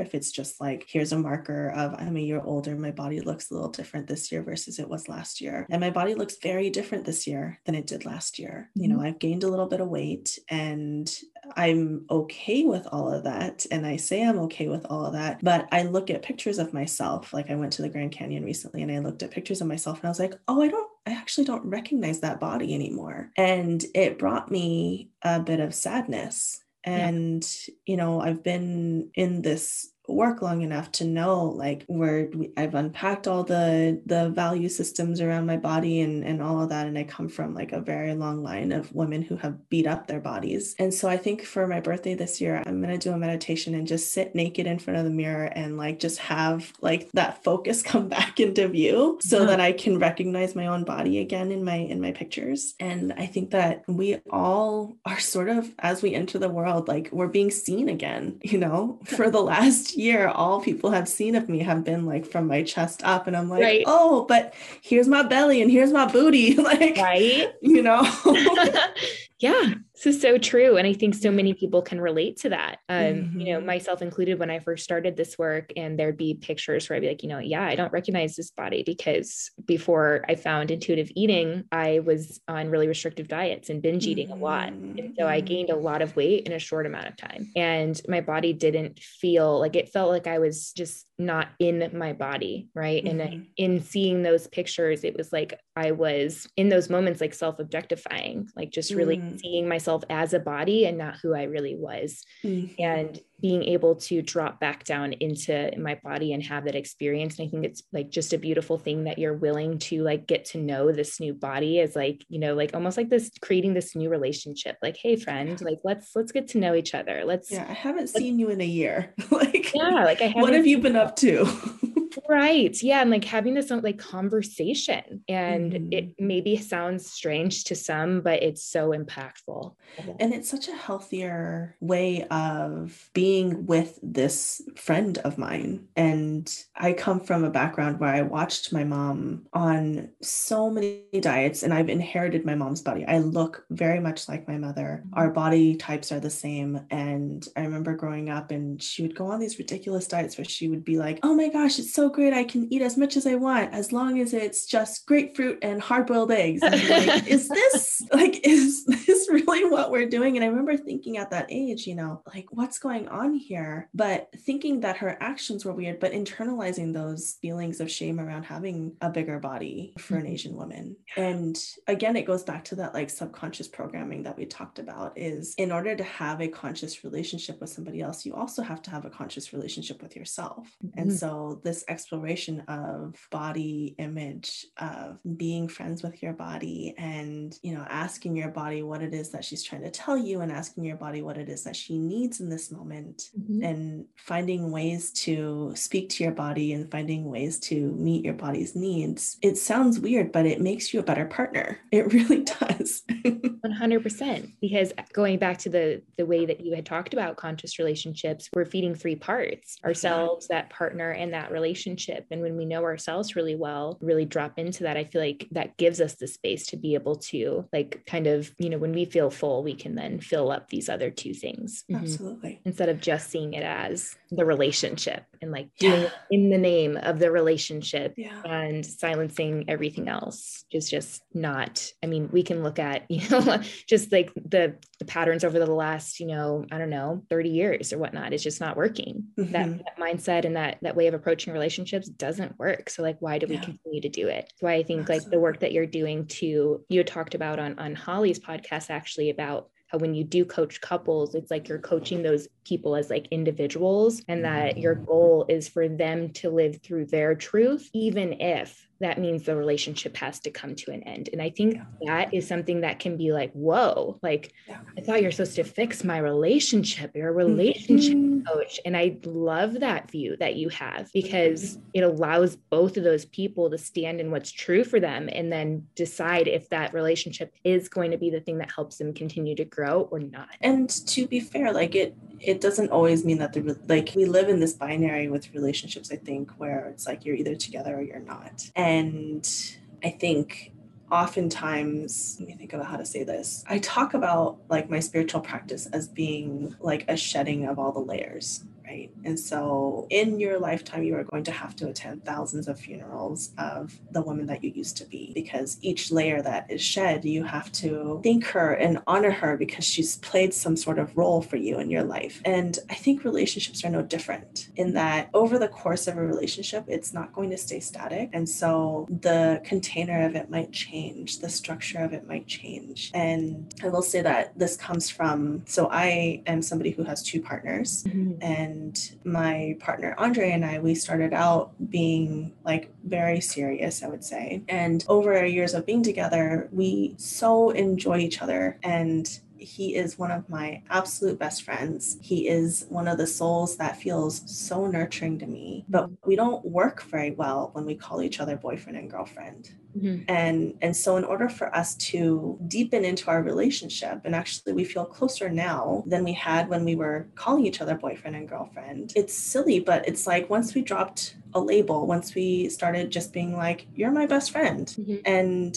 Speaker 2: If it's just like, here's a marker of I'm a year older, my body looks a little different this year versus it was last year. And my body looks very different this year than it did last year. You know, I've gained a little bit of weight and I'm okay with all of that. And I say I'm okay with all of that. But I look at pictures of myself. Like I went to the Grand Canyon recently and I looked at pictures of myself and I was like, oh, I don't, I actually don't recognize that body anymore. And it brought me a bit of sadness. And, you know, I've been in this work long enough to know like where I've unpacked all the the value systems around my body and and all of that and I come from like a very long line of women who have beat up their bodies. And so I think for my birthday this year I'm going to do a meditation and just sit naked in front of the mirror and like just have like that focus come back into view so
Speaker 1: Yeah.
Speaker 2: that I can recognize my own body again in my in my pictures. And I think that we all are sort of as we enter the world like we're being seen again you know for the last year all people have seen of me have been like from my chest up and i'm like
Speaker 1: Right.
Speaker 2: oh but here's my belly and here's my booty like
Speaker 1: Right?
Speaker 2: you know
Speaker 1: yeah, this is so true. And I think so many people can relate to that. Um, you know,
Speaker 2: Mhm.
Speaker 1: myself included when I first started this work, and there'd be pictures where I'd be like, you know, yeah, I don't recognize this body because before I found intuitive eating, I was on really restrictive diets and binge eating a lot. And so I
Speaker 2: Mhm.
Speaker 1: gained a lot of weight in a short amount of time. And my body didn't feel like it felt like I was just not in my body. Right. And I,
Speaker 2: Mhm.
Speaker 1: in seeing those pictures, it was like I was in those moments like self objectifying, like just really
Speaker 2: Mm.
Speaker 1: seeing myself as a body and not who I really was.
Speaker 2: Mhm.
Speaker 1: And being able to drop back down into my body and have that experience. And I think it's like just a beautiful thing that you're willing to like get to know this new body as like, you know, like almost like this creating this new relationship. Like, hey friend, like let's let's get to know each other. Let's
Speaker 2: yeah i haven't seen you in a year like
Speaker 1: yeah, like I
Speaker 2: what have you been up to
Speaker 1: Right. Yeah. And like having this like conversation. And
Speaker 2: Mhm.
Speaker 1: it maybe sounds strange to some, but it's so impactful.
Speaker 2: And it's such a healthier way of being with this friend of mine. And I come from a background where I watched my mom on so many diets, and I've inherited my mom's body. I look very much like my mother. Our body types are the same. And I remember growing up, and she would go on these ridiculous diets where she would be like, Oh my gosh, it's so great. I can eat as much as I want as long as it's just grapefruit and hard boiled eggs. And like, is this like, is this really what we're doing? And I remember thinking at that age, you know, like, what's going on here? But thinking that her actions were weird, but internalizing those feelings of shame around having a bigger body for an
Speaker 1: Mhm.
Speaker 2: Asian woman. And again, it goes back to that like subconscious programming that we talked about is in order to have a conscious relationship with somebody else, you also have to have a conscious relationship with yourself. And
Speaker 1: Mhm.
Speaker 2: so this exploration of body image, of being friends with your body, and you know, asking your body what it is that she's trying to tell you, and asking your body what it is that she needs in this moment, mm-hmm. and finding ways to speak to your body and finding ways to meet your body's needs. It sounds weird, but it makes you a better partner. It really does.
Speaker 1: 100% because going back to the the way that you had talked about conscious relationships we're feeding three parts ourselves that partner and that relationship and when we know ourselves really well really drop into that i feel like that gives us the space to be able to like kind of you know when we feel full we can then fill up these other two things
Speaker 2: mm-hmm. absolutely
Speaker 1: instead of just seeing it as the relationship and like doing yeah. in the name of the relationship
Speaker 2: yeah.
Speaker 1: and silencing everything else is just not i mean we can look at you know just like the the patterns over the last you know i don't know 30 years or whatnot it's just not working mm-hmm. that, that, mindset and that that way of approaching relationships doesn't work so like why do yeah. we continue to do it why i think Absolutely. like the work that you're doing to you talked about on on holly's podcast actually about how when you do coach couples, it's like you're coaching those people as like individuals and that your mm-hmm. goal is for them to live through their truth, even if that means the relationship has to come to an end. And I think yeah. that is something that can be like, whoa, like yeah. I thought you're supposed to fix my relationship. You're a relationship mm-hmm. coach. And I love that view that you have because mm-hmm. it allows both of those people to stand in what's true for them and then decide if that relationship is going to be the thing that helps them continue to grow or not.
Speaker 2: And to be fair, like it it doesn't always mean that the like we live in this binary with relationships, I think, where it's like you're either together or you're not. And and I think oftentimes, let me think about how to say this. I talk about like my spiritual practice as being like a shedding of all the layers right? And so in your lifetime, you are going to have to attend thousands of funerals of the woman that you used to be because each layer that is shed, you have to thank her and honor her because she's played some sort of role for you in your life. And I think relationships are no different in that over the course of a relationship, it's not going to stay static. And so the container of it might change, the structure of it might change. And I will say that this comes from so I am somebody who has two partners mm-hmm. and and my partner Andre and I, we started out being like very serious, I would say. And over years of being together, we so enjoy each other and he is one of my absolute best friends. He is one of the souls that feels so nurturing to me. But we don't work very well when we call each other boyfriend and girlfriend. Mm-hmm. And and so in order for us to deepen into our relationship and actually we feel closer now than we had when we were calling each other boyfriend and girlfriend. It's silly, but it's like once we dropped a label, once we started just being like you're my best friend mm-hmm. and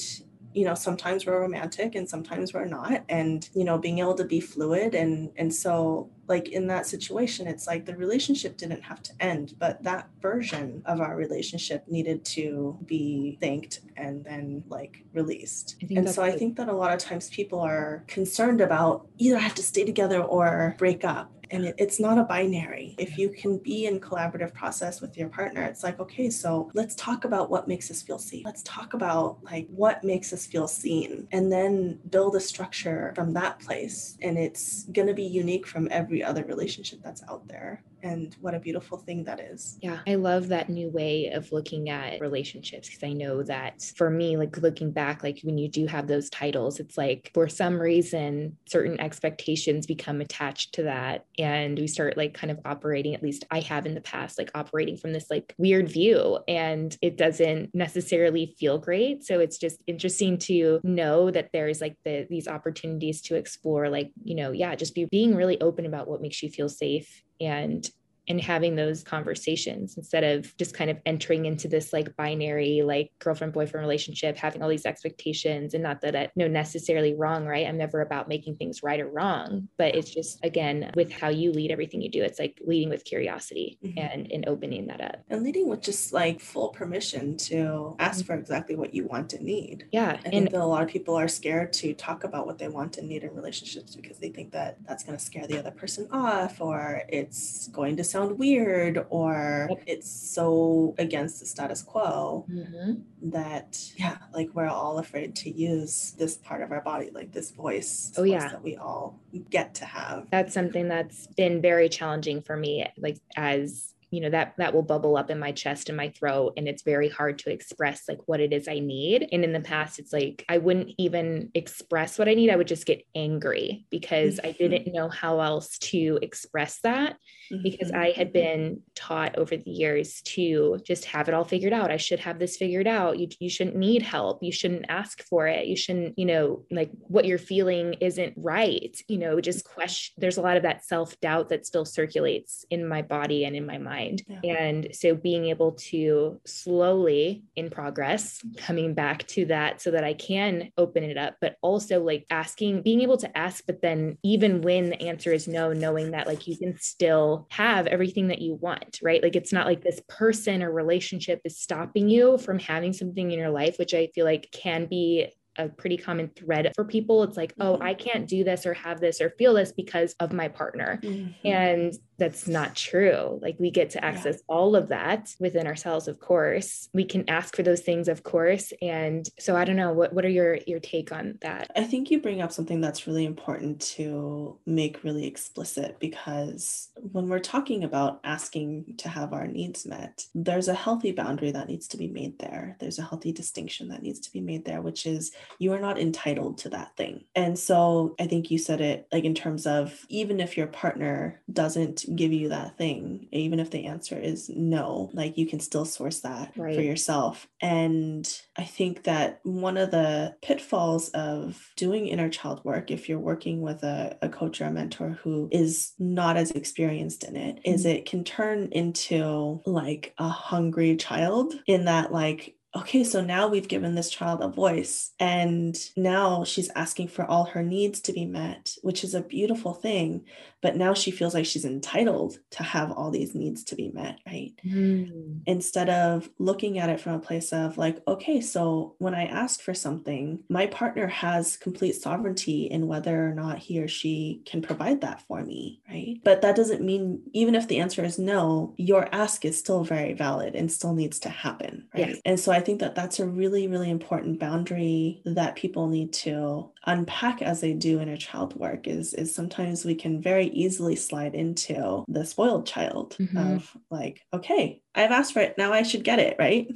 Speaker 2: you know sometimes we're romantic and sometimes we're not. And you know being able to be fluid and and so like in that situation it's like the relationship didn't have to end but that version of our relationship needed to be thanked and then like released. And so i think that a lot of times people are concerned about either i have to stay together or break up and it, it's not a binary. If you can be in collaborative process with your partner it's like okay so let's talk about what makes us feel safe let's talk about like what makes us feel seen and then build a structure from that place. And it's going to be unique from every other relationship that's out there and what a beautiful thing that is.
Speaker 1: Yeah, I love that new way of looking at relationships because I know that for me, like looking back, like when you do have those titles, it's like for some reason, certain expectations become attached to that. And we start like kind of operating, at least I have in the past, like operating from this like weird view. And it doesn't necessarily feel great. So it's just interesting to know that there's like the, these opportunities to explore, like, you know, yeah, just be being really open about what makes you feel safe and and having those conversations instead of just kind of entering into this like binary like girlfriend boyfriend relationship having all these expectations and not that I know necessarily wrong right i'm never about making things right or wrong but it's just again with how you lead everything you do it's like leading with curiosity mm-hmm. and and opening that up
Speaker 2: and leading with just like full permission to ask mm-hmm. for exactly what you want and need
Speaker 1: yeah
Speaker 2: i think that a lot of people are scared to talk about what they want and need in relationships because they think that that's going to scare the other person off or it's going to sound weird or it's so against the status quo mm-hmm. that yeah like we're all afraid to use this part of our body like this voice
Speaker 1: oh yeah.
Speaker 2: that we all get to have.
Speaker 1: That's something that's been very challenging for me like as you know, that that will bubble up in my chest and my throat and it's very hard to express like what it is I need. And in the past it's like I wouldn't even express what I need. I would just get angry because mm-hmm. I didn't know how else to express that mm-hmm. because I had been taught over the years to just have it all figured out. I should have this figured out. You you shouldn't need help. You shouldn't ask for it. You shouldn't, you know, like what you're feeling isn't right. You know, just question there's a lot of that self-doubt that still circulates in my body and in my mind. Yeah. And so being able to slowly in progress coming back to that so that I can open it up, but also like asking, being able to ask, but then even when the answer is no, knowing that like you can still have everything that you want, right? Like it's not like this person or relationship is stopping you from having something in your life, which I feel like can be a pretty common thread for people. It's like, oh, mm-hmm. I can't do this or have this or feel this because of my partner. Mm-hmm. And that's not true. Like we get to access yeah. all of that within ourselves, of course. We can ask for those things, of course. And so I don't know, what, what are your your take on that?
Speaker 2: I think you bring up something that's really important to make really explicit because when we're talking about asking to have our needs met, there's a healthy boundary that needs to be made there. There's a healthy distinction that needs to be made there, which is you are not entitled to that thing. And so I think you said it like in terms of even if your partner doesn't give you that thing even if the answer is no like you can still source that right. for yourself and i think that one of the pitfalls of doing inner child work if you're working with a, a coach or a mentor who is not as experienced in it, mm-hmm. is it can turn into like a hungry child in that like okay, so now we've given this child a voice, and now she's asking for all her needs to be met, which is a beautiful thing but now she feels like she's entitled to have all these needs to be met right mm. instead of looking at it from a place of like okay so when i ask for something my partner has complete sovereignty in whether or not he or she can provide that for me right but that doesn't mean even if the answer is no your ask is still very valid and still needs to happen right yes. and so i think that that's a really really important boundary that people need to unpack as they do inner child work is is sometimes we can very easily slide into the spoiled child mm-hmm. of like okay I've asked for it. Now I should get it, right?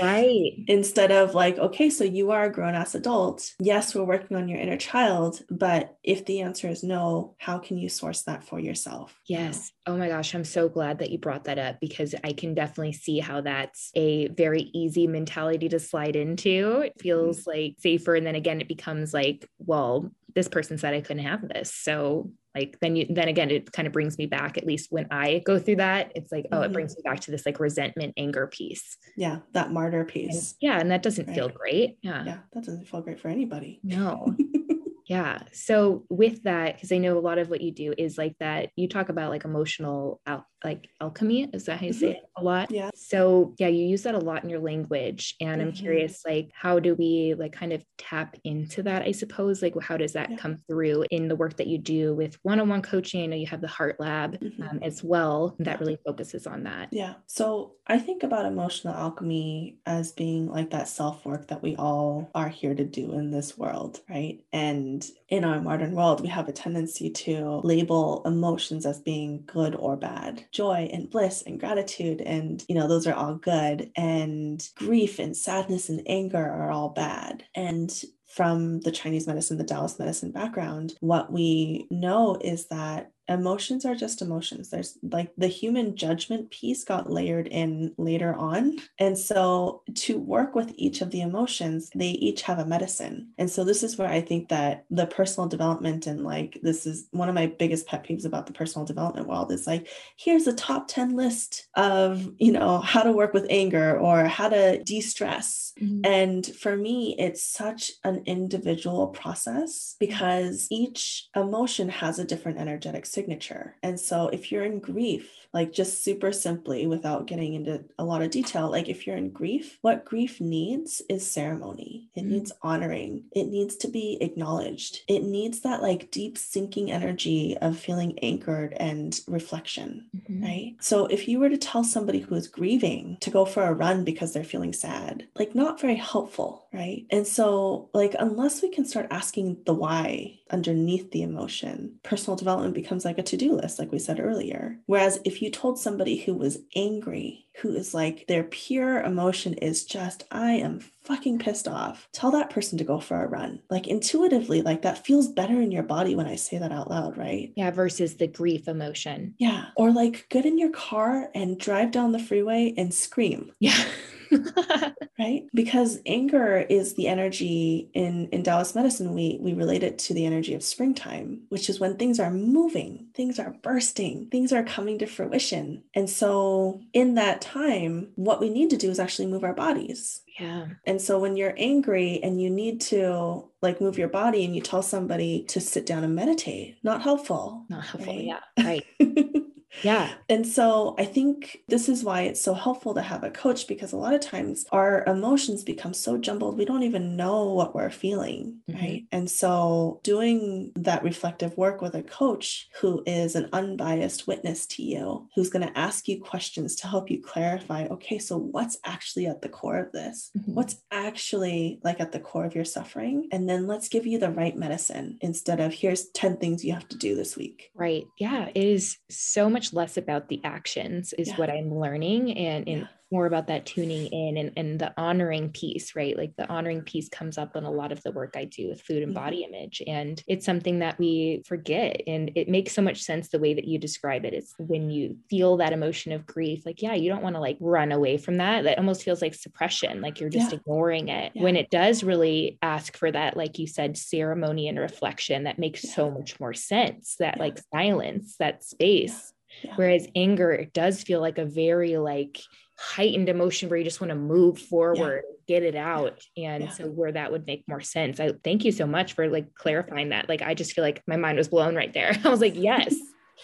Speaker 1: Right.
Speaker 2: Instead of like, okay, so you are a grown ass adult. Yes, we're working on your inner child, but if the answer is no, how can you source that for yourself?
Speaker 1: Yes. Oh my gosh, I'm so glad that you brought that up because I can definitely see how that's a very easy mentality to slide into. It feels mm-hmm. like safer. And then again, it becomes like, well, this person said I couldn't have this. So like then you then again it kind of brings me back at least when i go through that it's like oh mm-hmm. it brings me back to this like resentment anger piece
Speaker 2: yeah that martyr piece
Speaker 1: and, yeah and that doesn't right. feel great yeah
Speaker 2: yeah that doesn't feel great for anybody
Speaker 1: no Yeah. So with that, because I know a lot of what you do is like that, you talk about like emotional al- like alchemy. Is that how you say mm-hmm. it a lot?
Speaker 2: Yeah.
Speaker 1: So yeah, you use that a lot in your language. And mm-hmm. I'm curious, like, how do we like kind of tap into that? I suppose, like, how does that yeah. come through in the work that you do with one-on-one coaching? I know you have the Heart Lab mm-hmm. um, as well that yeah. really focuses on that.
Speaker 2: Yeah. So I think about emotional alchemy as being like that self-work that we all are here to do in this world, right? And and in our modern world, we have a tendency to label emotions as being good or bad. Joy and bliss and gratitude, and you know, those are all good. And grief and sadness and anger are all bad. And from the Chinese medicine, the Taoist medicine background, what we know is that emotions are just emotions. There's like the human judgment piece got layered in later on. And so to work with each of the emotions, they each have a medicine. And so this is where I think that the personal development and like this is one of my biggest pet peeves about the personal development world is like, here's a top 10 list of, you know, how to work with anger or how to de stress. Mm-hmm. And for me, it's such an individual process because each emotion has a different energetic signature. And so if you're in grief, like just super simply without getting into a lot of detail, like if you're in grief, what grief needs is ceremony. It mm-hmm. needs honoring. It needs to be acknowledged. It needs that like deep sinking energy of feeling anchored and reflection, mm-hmm. right? So if you were to tell somebody who is grieving to go for a run because they're feeling sad, like not very helpful, right? And so like unless we can start asking the why underneath the emotion, personal development becomes like a to-do list like we said earlier. Whereas if you told somebody who was angry who is like their pure emotion is just i am fucking pissed off tell that person to go for a run. Like intuitively like that feels better in your body when i say that out loud right?
Speaker 1: Yeah versus the grief emotion.
Speaker 2: Yeah. Or like get in your car and drive down the freeway and scream.
Speaker 1: Yeah
Speaker 2: right? Because anger is the energy in in taoist medicine we we relate it to the energy of springtime which is when things are moving things are bursting things are coming to fruition. And so in that time what we need to do is actually move our bodies.
Speaker 1: Yeah.
Speaker 2: And so when you're angry and you need to like move your body and you tell somebody to sit down and meditate not helpful.
Speaker 1: Not helpful right? yeah right Yeah.
Speaker 2: And so I think this is why it's so helpful to have a coach because a lot of times our emotions become so jumbled, we don't even know what we're feeling. Mm-hmm. Right. And so doing that reflective work with a coach who is an unbiased witness to you, who's going to ask you questions to help you clarify okay, so what's actually at the core of this? Mm-hmm. What's actually like at the core of your suffering? And then let's give you the right medicine instead of here's 10 things you have to do this week.
Speaker 1: Right. Yeah. It is so much less about the actions is yeah. what I'm learning and, and yeah more about that tuning in and, and the honoring piece, right? Like the honoring piece comes up in a lot of the work I do with food and mm-hmm. body image. And it's something that we forget. And it makes so much sense the way that you describe it. It's when you feel that emotion of grief, like, yeah, you don't want to like run away from that. That almost feels like suppression, like you're just yeah. ignoring it. Yeah. When it does really ask for that, like you said, ceremony and reflection, that makes yeah. so much more sense. That like silence, that space. Whereas anger, it does feel like a very like heightened emotion where you just want to move forward yeah. get it out yeah. and yeah. so where that would make more sense i thank you so much for like clarifying that like i just feel like my mind was blown right there i was like yes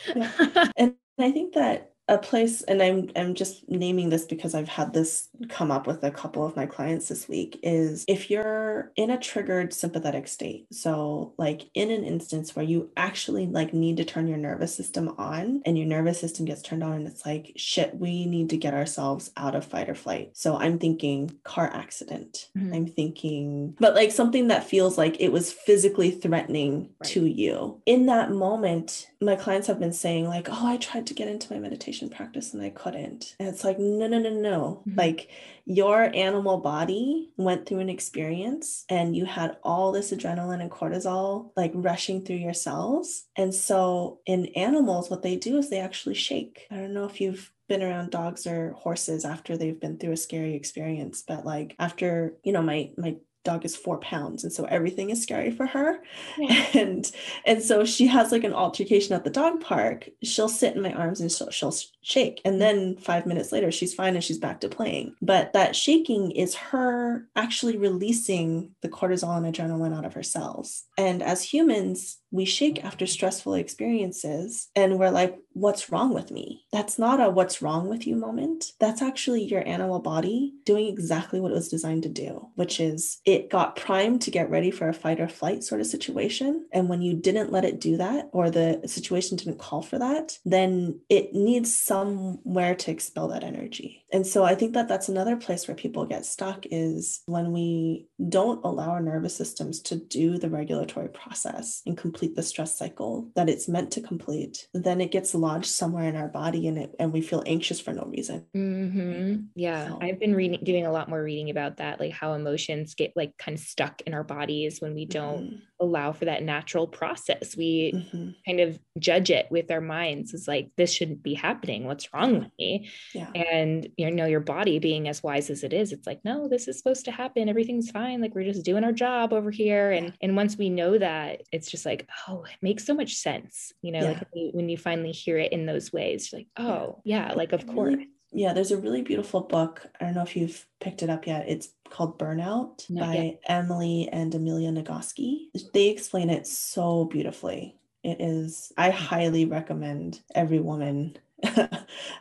Speaker 2: and i think that a place and I'm I'm just naming this because I've had this come up with a couple of my clients this week is if you're in a triggered sympathetic state so like in an instance where you actually like need to turn your nervous system on and your nervous system gets turned on and it's like shit we need to get ourselves out of fight or flight so I'm thinking car accident mm-hmm. I'm thinking but like something that feels like it was physically threatening right. to you in that moment my clients have been saying like oh I tried to get into my meditation practice and I couldn't. And it's like, no, no, no, no. Mm-hmm. Like your animal body went through an experience and you had all this adrenaline and cortisol like rushing through your cells. And so in animals, what they do is they actually shake. I don't know if you've been around dogs or horses after they've been through a scary experience but like after you know my my dog is four pounds and so everything is scary for her yeah. and and so she has like an altercation at the dog park she'll sit in my arms and she'll, she'll shake and then five minutes later she's fine and she's back to playing but that shaking is her actually releasing the cortisol and adrenaline out of her cells and as humans we shake after stressful experiences and we're like, what's wrong with me? That's not a what's wrong with you moment. That's actually your animal body doing exactly what it was designed to do, which is it got primed to get ready for a fight or flight sort of situation. And when you didn't let it do that, or the situation didn't call for that, then it needs somewhere to expel that energy. And so I think that that's another place where people get stuck is when we don't allow our nervous systems to do the regulatory process and complete the stress cycle that it's meant to complete, then it gets lodged somewhere in our body and it and we feel anxious for no reason.
Speaker 1: Mm-hmm. Yeah, so. I've been reading, doing a lot more reading about that, like how emotions get like kind of stuck in our bodies when we don't mm-hmm. allow for that natural process. We mm-hmm. kind of judge it with our minds as like this shouldn't be happening. What's wrong with me? Yeah. And you know, your body being as wise as it is, it's like no, this is supposed to happen. Everything's fine. Like we're just doing our job over here. And and once we know that, it's just like oh, it makes so much sense. You know, yeah. like when you, when you, finally hear it in those ways, like, oh, yeah, yeah like of course.
Speaker 2: Yeah, there's a really beautiful book. I don't know if you've picked it up yet. It's called Burnout Not by yet. Emily and Amelia Nagoski. They explain it so beautifully. It is, I mm. highly recommend every woman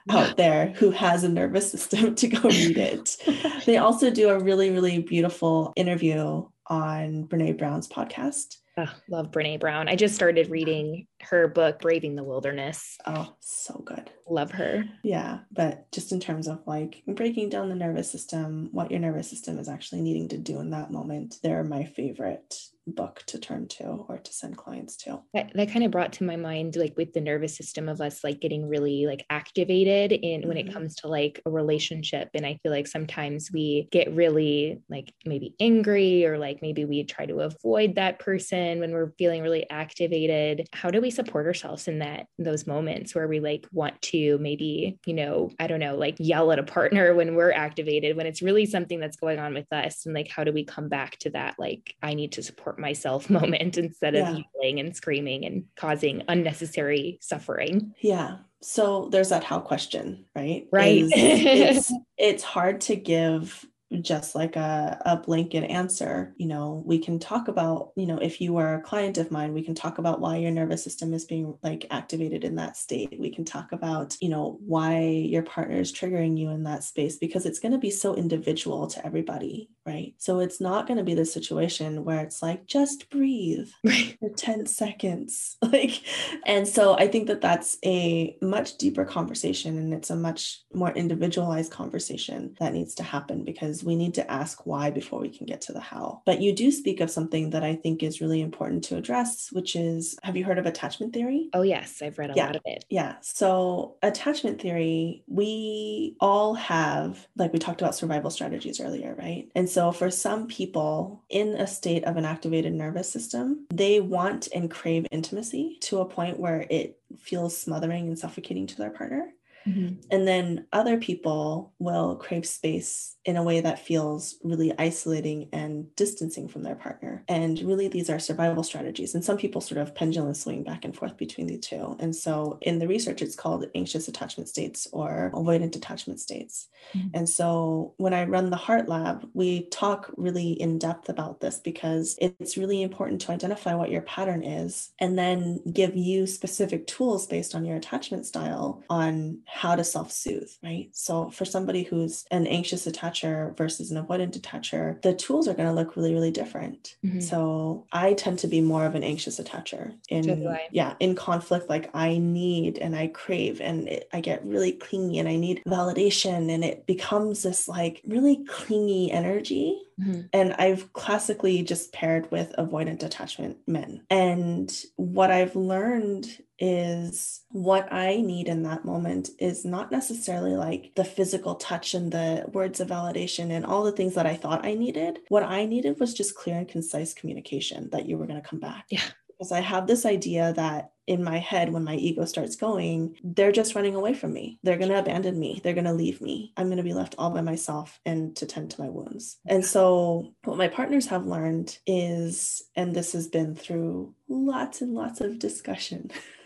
Speaker 2: out there who has a nervous system to go read it. they also do a really, really beautiful interview on Brene Brown's podcast
Speaker 1: Oh, love Brene Brown. I just started reading her book, Braving the Wilderness.
Speaker 2: Oh, so good.
Speaker 1: Love her.
Speaker 2: Yeah. But just in terms of like breaking down the nervous system, what your nervous system is actually needing to do in that moment, they're my favorite book to turn to or to send clients to.
Speaker 1: That, that kind of brought to my mind like with the nervous system of us like getting really like activated in mm-hmm. when it mm-hmm. comes to like a relationship and I feel like sometimes we get really like maybe angry or like maybe we try to avoid that person when we're feeling really activated. How do we support ourselves in that those moments where we like want to maybe, you know, I don't know, like yell at a partner when we're activated when it's really something that's going on with us and like how do we come back to that like I need to support myself moment instead of yeah. yelling and screaming and causing unnecessary suffering.
Speaker 2: Yeah. So there's that how question, right?
Speaker 1: Right.
Speaker 2: it's it's hard to give just like a, a blanket answer. You know we can talk about you know if you are a client of mine we can talk about why your nervous system is being like activated in that state. We can talk about you know why your partner is triggering you in that space because it's going to be so individual to everybody right? So it's not going to be the situation where it's like just breathe for 10 seconds. Like and so i think that that's a much deeper conversation and it's a much more individualized conversation that needs to happen because we need to ask why before we can get to the how. But you do speak of something that I think is really important to address, which is have you heard of attachment theory?
Speaker 1: Oh, yes, I've read a
Speaker 2: yeah.
Speaker 1: lot of it.
Speaker 2: Yeah. So, attachment theory, we all have, like we talked about survival strategies earlier, right? And so, for some people in a state of an activated nervous system, they want and crave intimacy to a point where it feels smothering and suffocating to their partner. Mm-hmm. And then other people will crave space in a way that feels really isolating and distancing from their partner. And really, these are survival strategies. And some people sort of pendulum swing back and forth between the two. And so in the research, it's called anxious attachment states or avoidant attachment states. Mm-hmm. And so when I run the Heart Lab, we talk really in depth about this because it's really important to identify what your pattern is and then give you specific tools based on your attachment style on how to self soothe, right? So for somebody who's an anxious attacher versus an avoidant attacher, the tools are going to look really, really different. Mm-hmm. So I tend to be more of an anxious attacher in, yeah, in conflict, like I need and I crave and it, I get really clingy and I need validation and it becomes this like really clingy energy Mm-hmm. And I've classically just paired with avoidant attachment men. And what I've learned is what I need in that moment is not necessarily like the physical touch and the words of validation and all the things that I thought I needed. What I needed was just clear and concise communication that you were going to come back.
Speaker 1: Yeah.
Speaker 2: Because I have this idea that in my head when my ego starts going they're just running away from me. They're going to abandon me. They're going to leave me. I'm going to be left all by myself and to tend to my wounds. And so what my partners have learned is and this has been through lots and lots of discussion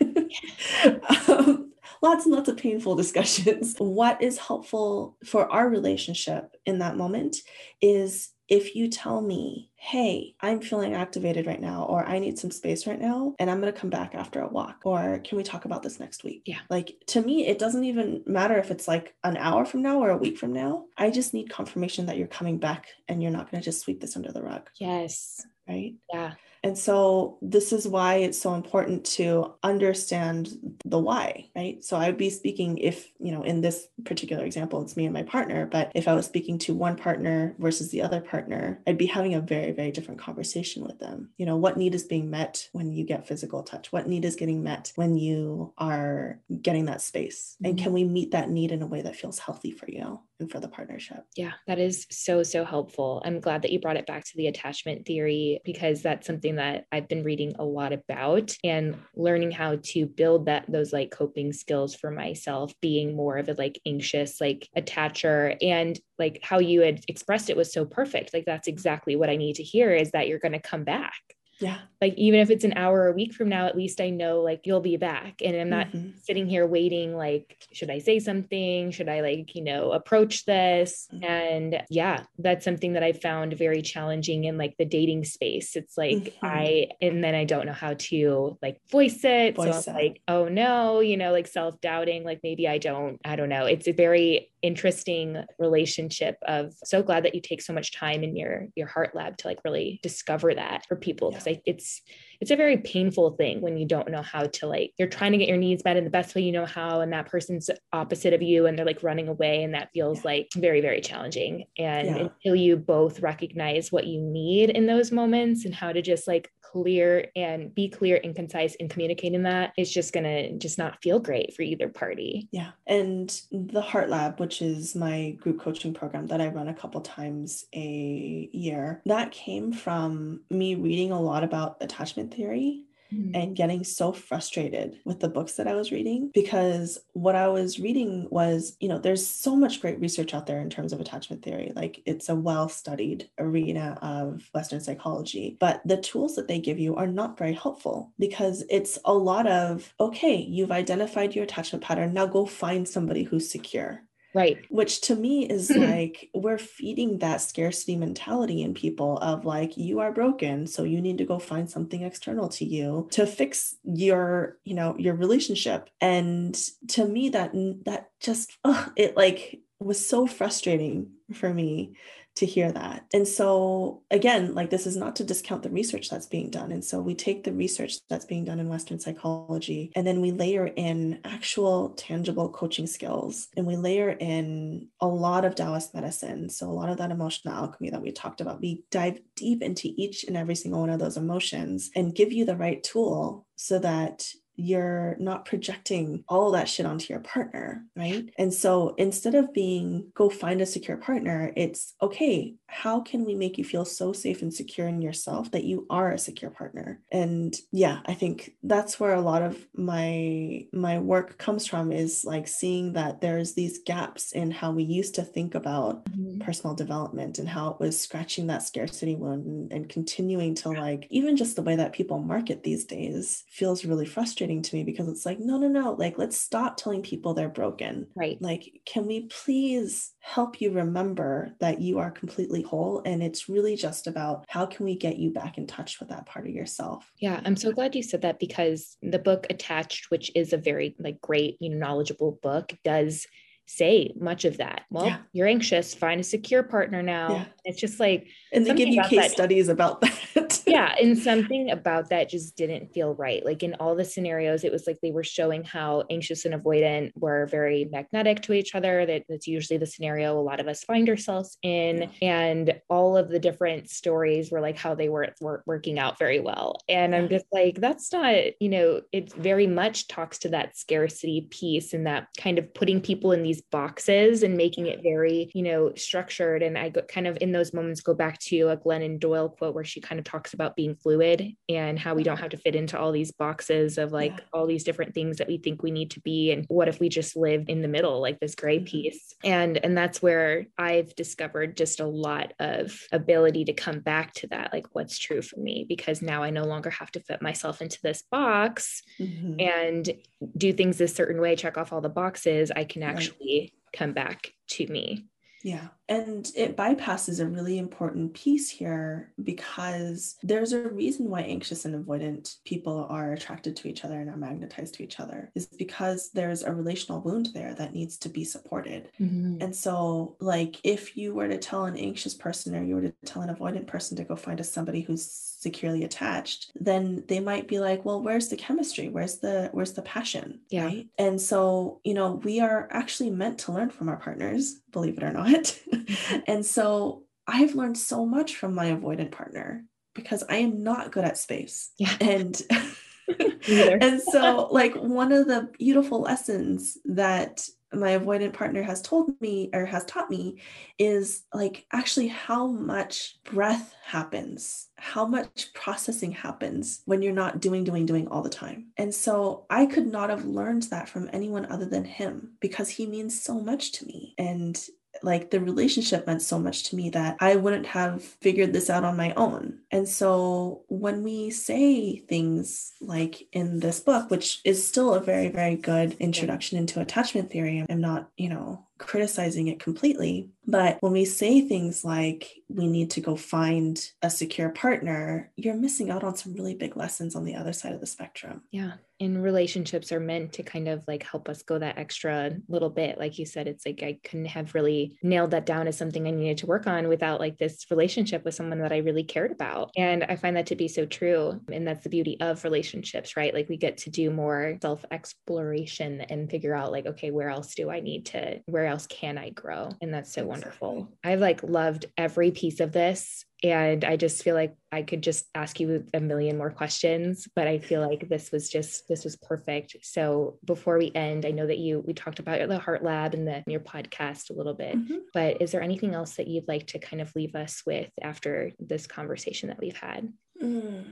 Speaker 2: um, lots and lots of painful discussions what is helpful for our relationship in that moment is if you tell me, hey, I'm feeling activated right now, or I need some space right now, and I'm going to come back after a walk, or can we talk about this next week?
Speaker 1: Yeah.
Speaker 2: Like to me, it doesn't even matter if it's like an hour from now or a week from now. I just need confirmation that you're coming back and you're not going to just sweep this under the rug.
Speaker 1: Yes.
Speaker 2: Right.
Speaker 1: Yeah.
Speaker 2: And so this is why it's so important to understand the why, right? So I'd be speaking if, you know, in this particular example, it's me and my partner, but if I was speaking to one partner versus the other partner, I'd be having a very, very different conversation with them. You know, what need is being met when you get physical touch? What need is getting met when you are getting that space? Mm-hmm. And can we meet that need in a way that feels healthy for you? And for the partnership.
Speaker 1: Yeah, that is so, so helpful. I'm glad that you brought it back to the attachment theory because that's something that I've been reading a lot about and learning how to build that those like coping skills for myself, being more of a like anxious, like attacher and like how you had expressed it was so perfect. Like that's exactly what I need to hear is that you're going to come back
Speaker 2: yeah.
Speaker 1: Like even if it's an hour or a week from now, at least I know like you'll be back. And I'm not mm-hmm. sitting here waiting, like, should I say something? Should I like, you know, approach this? Mm-hmm. And yeah, that's something that I found very challenging in like the dating space. It's like mm-hmm. I and then I don't know how to like voice it. Voice so I'm it. like, oh no, you know, like self-doubting, like maybe I don't, I don't know. It's a very interesting relationship of so glad that you take so much time in your your heart lab to like really discover that for people because yeah. it's it's a very painful thing when you don't know how to like you're trying to get your needs met in the best way you know how and that person's opposite of you and they're like running away and that feels yeah. like very very challenging and yeah. until you both recognize what you need in those moments and how to just like clear and be clear and concise in communicating that it's just going to just not feel great for either party.
Speaker 2: Yeah. And the Heart Lab, which is my group coaching program that I run a couple times a year, that came from me reading a lot about attachment theory mm-hmm. and getting so frustrated with the books that I was reading because what I was reading was, you know, there's so much great research out there in terms of attachment theory. Like it's a well studied arena of Western psychology, but the tools that they give you are not very helpful because it's a lot of, okay, you've identified your attachment pattern. Now go find somebody who's secure
Speaker 1: Right.
Speaker 2: Which to me is like we're feeding that scarcity mentality in people of like, you are broken. So you need to go find something external to you to fix your, you know, your relationship. And to me, that that just ugh, it like was so frustrating for me to hear that. And so, again, like this is not to discount the research that's being done. And so, we take the research that's being done in Western psychology and then we layer in actual tangible coaching skills and we layer in a lot of Taoist medicine. So, a lot of that emotional alchemy that we talked about, we dive deep into each and every single one of those emotions and give you the right tool so that you're not projecting all that shit onto your partner, right? And so instead of being go find a secure partner, it's okay, how can we make you feel so safe and secure in yourself that you are a secure partner? And yeah, I think that's where a lot of my my work comes from is like seeing that there's these gaps in how we used to think about mm-hmm. personal development and how it was scratching that scarcity wound and, and continuing to like even just the way that people market these days feels really frustrating frustrating to me because it's like, no, no, no, like, let's stop telling people they're broken.
Speaker 1: Right.
Speaker 2: Like, can we please help you remember that you are completely whole? And it's really just about how can we get you back in touch with that part of yourself?
Speaker 1: Yeah, I'm so glad you said that because the book Attached, which is a very like great, you know, knowledgeable book, does say much of that. Well, yeah. you're anxious, find a secure partner now. Yeah. It's just like,
Speaker 2: and they give you case that, studies about that.
Speaker 1: yeah. And something about that just didn't feel right. Like in all the scenarios, it was like they were showing how anxious and avoidant were very magnetic to each other. That that's usually the scenario a lot of us find ourselves in. Yeah. And all of the different stories were like how they weren't, were working out very well. And I'm just like, that's not, you know, it very much talks to that scarcity piece and that kind of putting people in these these boxes and making it very, you know, structured. And I kind of in those moments go back to a Glennon Doyle quote where she kind of talks about being fluid and how we don't have to fit into all these boxes of like yeah. all these different things that we think we need to be. And what if we just live in the middle, like this gray mm-hmm. piece? And and that's where I've discovered just a lot of ability to come back to that, like what's true for me, because now I no longer have to fit myself into this box mm-hmm. and do things a certain way, check off all the boxes. I can actually come back to me.
Speaker 2: Yeah. And it bypasses a really important piece here because there's a reason why anxious and avoidant people are attracted to each other and are magnetized to each other is because there's a relational wound there that needs to be supported. Mm-hmm. And so, like, if you were to tell an anxious person or you were to tell an avoidant person to go find a somebody who's securely attached, then they might be like, well, where's the chemistry? Where's the where's the passion?
Speaker 1: Yeah. Right.
Speaker 2: And so, you know, we are actually meant to learn from our partners, believe it or not. and so I've learned so much from my avoidant partner because I am not good at space.
Speaker 1: Yeah.
Speaker 2: And and so like one of the beautiful lessons that my avoidant partner has told me or has taught me is like actually how much breath happens, how much processing happens when you're not doing, doing, doing all the time. And so I could not have learned that from anyone other than him because he means so much to me. And like the relationship meant so much to me that I wouldn't have figured this out on my own. And so when we say things like in this book, which is still a very, very good introduction into attachment theory, I'm not, you know, criticizing it completely. But when we say things like we need to go find a secure partner, you're missing out on some really big lessons on the other side of the spectrum.
Speaker 1: Yeah. In relationships are meant to kind of like help us go that extra little bit. Like you said, it's like I couldn't have really nailed that down as something I needed to work on without like this relationship with someone that I really cared about. And I find that to be so true. And that's the beauty of relationships, right? Like we get to do more self exploration and figure out, like, okay, where else do I need to, where else can I grow? And that's so exactly. wonderful. I've like loved every piece of this and i just feel like i could just ask you a million more questions but i feel like this was just this was perfect so before we end i know that you we talked about the heart lab and the your podcast a little bit mm-hmm. but is there anything else that you'd like to kind of leave us with after this conversation that we've had mm.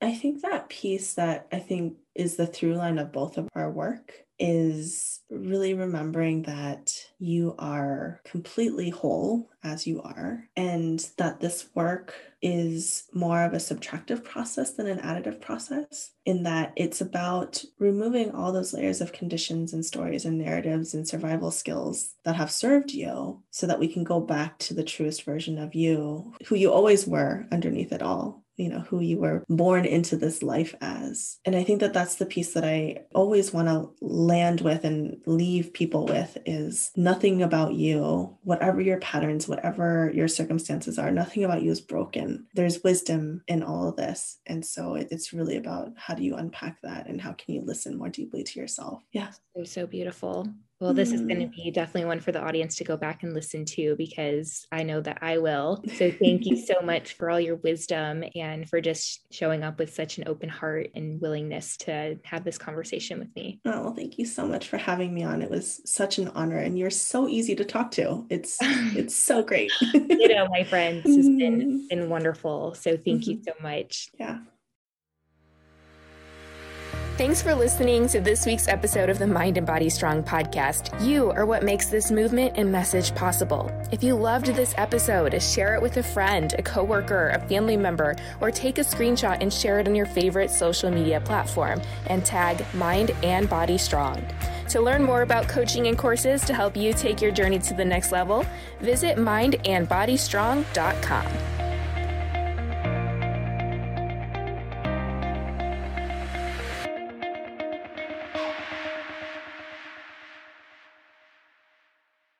Speaker 2: i think that piece that i think is the through line of both of our work is really remembering that you are completely whole as you are, and that this work is more of a subtractive process than an additive process, in that it's about removing all those layers of conditions and stories and narratives and survival skills that have served you so that we can go back to the truest version of you, who you always were underneath it all you know who you were born into this life as. And i think that that's the piece that i always want to land with and leave people with is nothing about you whatever your patterns whatever your circumstances are nothing about you is broken. There's wisdom in all of this. And so it's really about how do you unpack that and how can you listen more deeply to yourself? Yeah.
Speaker 1: So beautiful well, this is going to mm. be definitely one for the audience to go back and listen to because I know that I will. So, thank you so much for all your wisdom and for just showing up with such an open heart and willingness to have this conversation with me.
Speaker 2: Oh, well, thank you so much for having me on. It was such an honor, and you're so easy to talk to. It's it's so great.
Speaker 1: you know, my friends, has been been wonderful. So, thank mm-hmm. you so much.
Speaker 2: Yeah.
Speaker 1: Thanks for listening to this week's episode of the Mind and Body Strong podcast. You are what makes this movement and message possible. If you loved this episode, share it with a friend, a coworker, a family member, or take a screenshot and share it on your favorite social media platform and tag Mind and Body Strong. To learn more about coaching and courses to help you take your journey to the next level, visit mindandbodystrong.com.